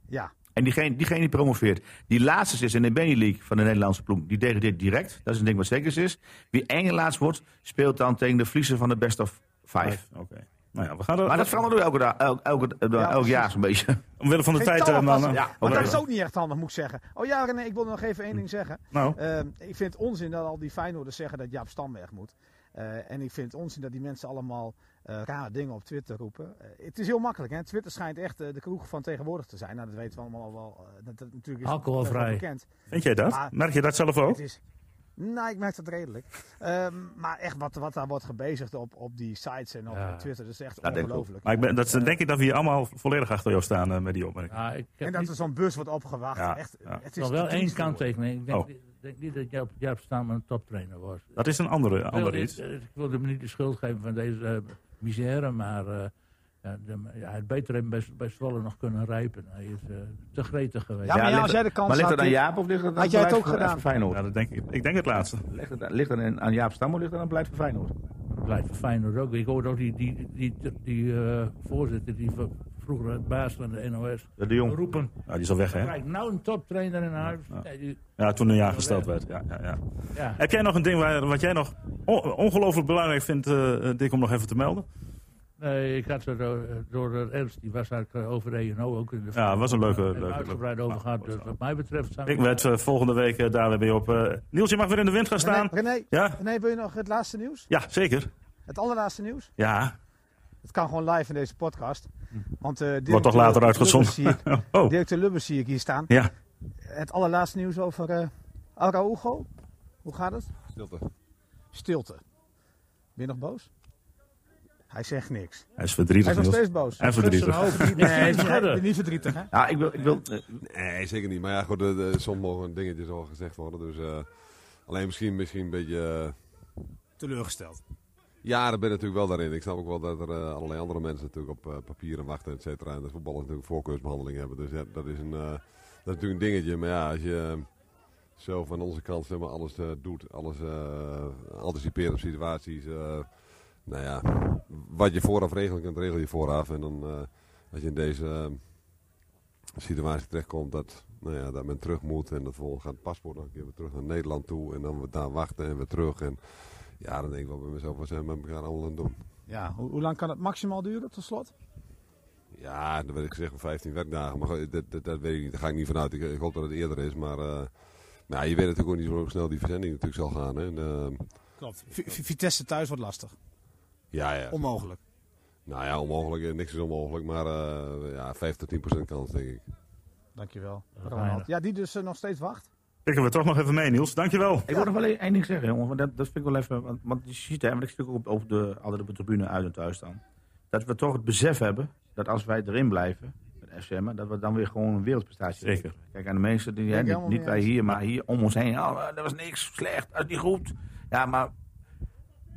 S4: Ja.
S3: En diegene, diegene die promoveert. Die laatste is in de Benny League van de Nederlandse ploeg. Die degradeert direct. Dat is een ding wat zeker is. Wie één laatst wordt, speelt dan tegen de verliezer van de best of five.
S2: Okay. Nou ja, we gaan er,
S3: Maar dat verandert ook elke, dag- elk, elke, elk,
S4: Ja,
S3: elk jaar zo'n beetje.
S2: omwille van de
S4: Geen
S2: tijd, eh, mannen.
S3: Ja,
S4: Maar
S3: oké.
S4: dat is ook niet echt handig, moet ik zeggen. Oh ja, René, ik wil nog even één ding zeggen.
S2: Nou,
S4: Ehm, ik vind het onzin dat al die Feyenoorders zeggen dat Jaap Stam weg moet. Eh, en ik vind het onzin dat die mensen allemaal eh, rare dingen op Twitter roepen. Eh, het is heel makkelijk, hè? Twitter schijnt echt eh, de kroeg van tegenwoordig te zijn. Nou, dat weten we allemaal al wel. dat, dat natuurlijk is
S5: Alcoholvrij.
S4: bekend.
S2: vind jij dat?
S4: Maar-
S2: Merk je dat zelf ook?
S4: Het is, nou, ik merk dat redelijk. Ehm, maar echt wat, wat daar wordt gebezigd op, op die sites en op
S5: Ja.
S4: Twitter, dat is echt
S3: ook.
S4: ongelooflijk.
S2: Maar ik ben, dat, is- denk ik dat we hier allemaal volledig achter jou staan met die opmerking.
S5: Ja, ik
S4: En dat
S5: niet-
S4: er zo'n bus wordt opgewacht.
S2: Ja,
S4: echt,
S2: ja.
S4: Het is
S5: nog wel één kanttekening. Ik denk,
S2: Oh.
S5: niet- ik denk niet dat Jaap, Jaap Stam een toptrainer was.
S2: Dat is een andere,
S5: Ik wil,
S2: andere iets.
S5: ik wil hem niet de schuld geven van deze eh, misère, maar eh, ja, de, ja, hij had beter even bij, bij Zwolle nog kunnen rijpen. Hij is eh, te gretig geweest.
S4: Ja, maar ja,
S3: ligt
S4: als jij de
S3: het-
S4: kans
S3: Maar ligt het aan Jaap of ligt het aan
S4: had jij het ook
S3: van-
S4: gedaan?
S3: van Feyenoord?
S2: Ja, dat denk ik. Ik denk het laatste.
S3: Ligt het, ligt het aan, aan Jaap Stam of ligt het aan beleid van Feyenoord?
S5: blijft voor Feyenoord ook. Ik hoorde ook die, die, die, die, eh, voorzitter, die vroeger het baas van de NOS,
S3: De, de Jong.
S5: roepen.
S2: Nou, die is al weg, hè?
S5: Kijk, nou een toptrainer in huis. Nee,
S2: Ja, toen een jaar gesteld werd. Ja, ja, ja.
S5: ja.
S2: Heb jij nog een ding waar, wat jij nog on- ongelooflijk belangrijk vindt, eh, Dick, om nog even te melden?
S5: Nee, ik had er door, door eh, Ernst, die was eigenlijk over de ENO ook in de
S2: Ja, was een leuke- leuke-
S5: uitgebreid
S2: leuke-
S5: over gehad. Dus wat mij betreft zijn
S2: Ik werd volgende week daar weer bij op. eh, Niels, je mag weer in de wind gaan staan.
S4: René, René,
S2: Ja?
S4: René, wil je nog het laatste nieuws?
S2: Ja, zeker.
S4: Het allerlaatste nieuws?
S2: Ja,
S4: Het kan gewoon live in deze podcast. Want, eh
S2: wordt toch later uitgezonden.
S4: Lubbers zie ik-
S2: oh,
S4: Directeur Lubbers zie ik hier staan.
S2: ja.
S4: Het allerlaatste nieuws over eh Araujo. Hoe gaat het?
S7: Stilte.
S4: Stilte. Ben je nog boos? Hij zegt niks.
S2: Hij is
S4: Hij
S2: verdrietig,
S4: is nog steeds boos.
S2: En verdrietig.
S4: Nee, hij is niet- niet verdrietig, hè?
S3: Ja, ik wil... Ik wil
S7: Nee, zeker niet. Maar ja, goed, de, de, soms mogen dingetjes al gezegd worden. Dus eh, alleen misschien, misschien een beetje...
S4: Teleurgesteld.
S7: Ja, dat ben ik natuurlijk wel daarin. Ik snap ook wel dat er eh, allerlei andere mensen natuurlijk op eh, papieren wachten, et cetera. En dat voetballers natuurlijk voorkeursbehandeling hebben. Dus dat is, een, eh, dat is natuurlijk een dingetje. Maar ja, als je zo van onze kant zeg maar, alles doet, alles anticipeert op situaties... nou ja, wat je vooraf regelen kunt, regel je vooraf. En dan, als je in deze situatie terechtkomt dat, nou ja, dat men terug moet en dat vervolgens gaat het paspoort nog een keer weer terug naar Nederland toe en dan we daar wachten en weer terug. En ja, dan denk ik wel bij mezelf, wat zijn we met elkaar allemaal aan het doen?
S4: Ja, hoe, hoe lang kan het maximaal duren tot slot?
S7: Ja, dan weet ik gezegd 15 werkdagen, maar dat, dat, dat weet ik niet. Daar ga ik niet vanuit. Ik, ik hoop dat het eerder is, maar eh, nou, ja, je weet natuurlijk ook niet zo snel die verzending natuurlijk zal gaan. Hè. En, eh,
S4: Klopt. Vitesse thuis wordt lastig.
S7: ja, ja.
S4: Onmogelijk.
S7: Nou ja, onmogelijk. eh, Niks is onmogelijk, maar eh, ja, 5 tot 10 procent kans denk ik.
S4: Dankjewel. Ronald. Ja, die dus nog steeds wacht.
S2: Pikken we toch nog even mee, Niels. Dankjewel.
S3: Ik wil nog wel één ding zeggen, jongen. Want dat, dat vind ik wel even. Want, want je ziet, hè, want ik stuk ook op, over de, altijd op de tribune uit en thuis staan. Dat we toch het besef hebben dat als wij erin blijven, met FCM, dat we dan weer gewoon een wereldprestatie
S2: Zeker.
S3: Kijk, aan de mensen, die, hè, niet, wij hier, maar hier om ons heen. Oh, dat was niks, slecht, dat is niet goed. Ja, maar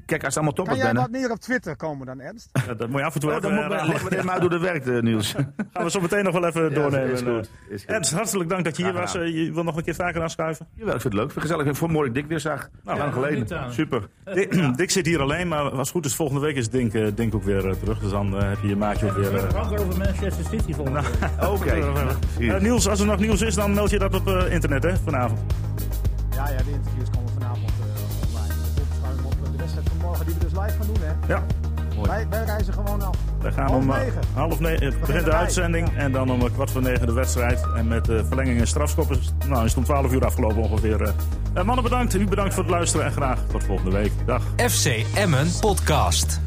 S3: kijk, als het allemaal
S4: Kan
S3: toppers
S4: jij
S3: zijn,
S4: wat meer op Twitter komen dan Ernst?
S2: Ja, dat moet je af en toe
S3: oh, dan
S2: even...
S3: moet,
S2: eh,
S3: leggen we dit maar door de werk, eh, Niels.
S2: gaan we zo meteen nog wel even doornemen.
S3: is goed. Is goed.
S2: Ernst, hartelijk dank dat je hier was. Eh, je wil nog een keer vaker aanschuiven?
S3: Jawel, ik vind het leuk. Ik vind het gezellig. Ik vond het mooi dat ik Dick weer zag.
S2: Nou,
S3: lang geleden.
S2: Super. Dick, Dick zit hier alleen, maar als het goed is, volgende week is Dink, eh, Dink ook weer eh, terug. Dus dan eh, heb je je maatje ook weer... eh,
S5: Het ook over Manchester City volgende week.
S3: Oké.
S2: Eh, Niels, als er nog nieuws is, dan meld je dat op eh, internet, hè, vanavond.
S4: Ja, ja, de interviews komen morgen die we dus live gaan doen, hè?
S2: Ja,
S4: Wij, wij reizen gewoon af.
S2: we gaan
S4: Half
S2: om eh,
S4: negen.
S2: half negen eh, begint de uitzending. En dan om eh, kwart voor negen de wedstrijd. En met eh, verlenging en strafschoppen. Nou, is het om twaalf uur afgelopen ongeveer. eh. Eh, mannen bedankt, u bedankt voor het luisteren en graag tot volgende week. Dag.
S1: FC Emmen Podcast.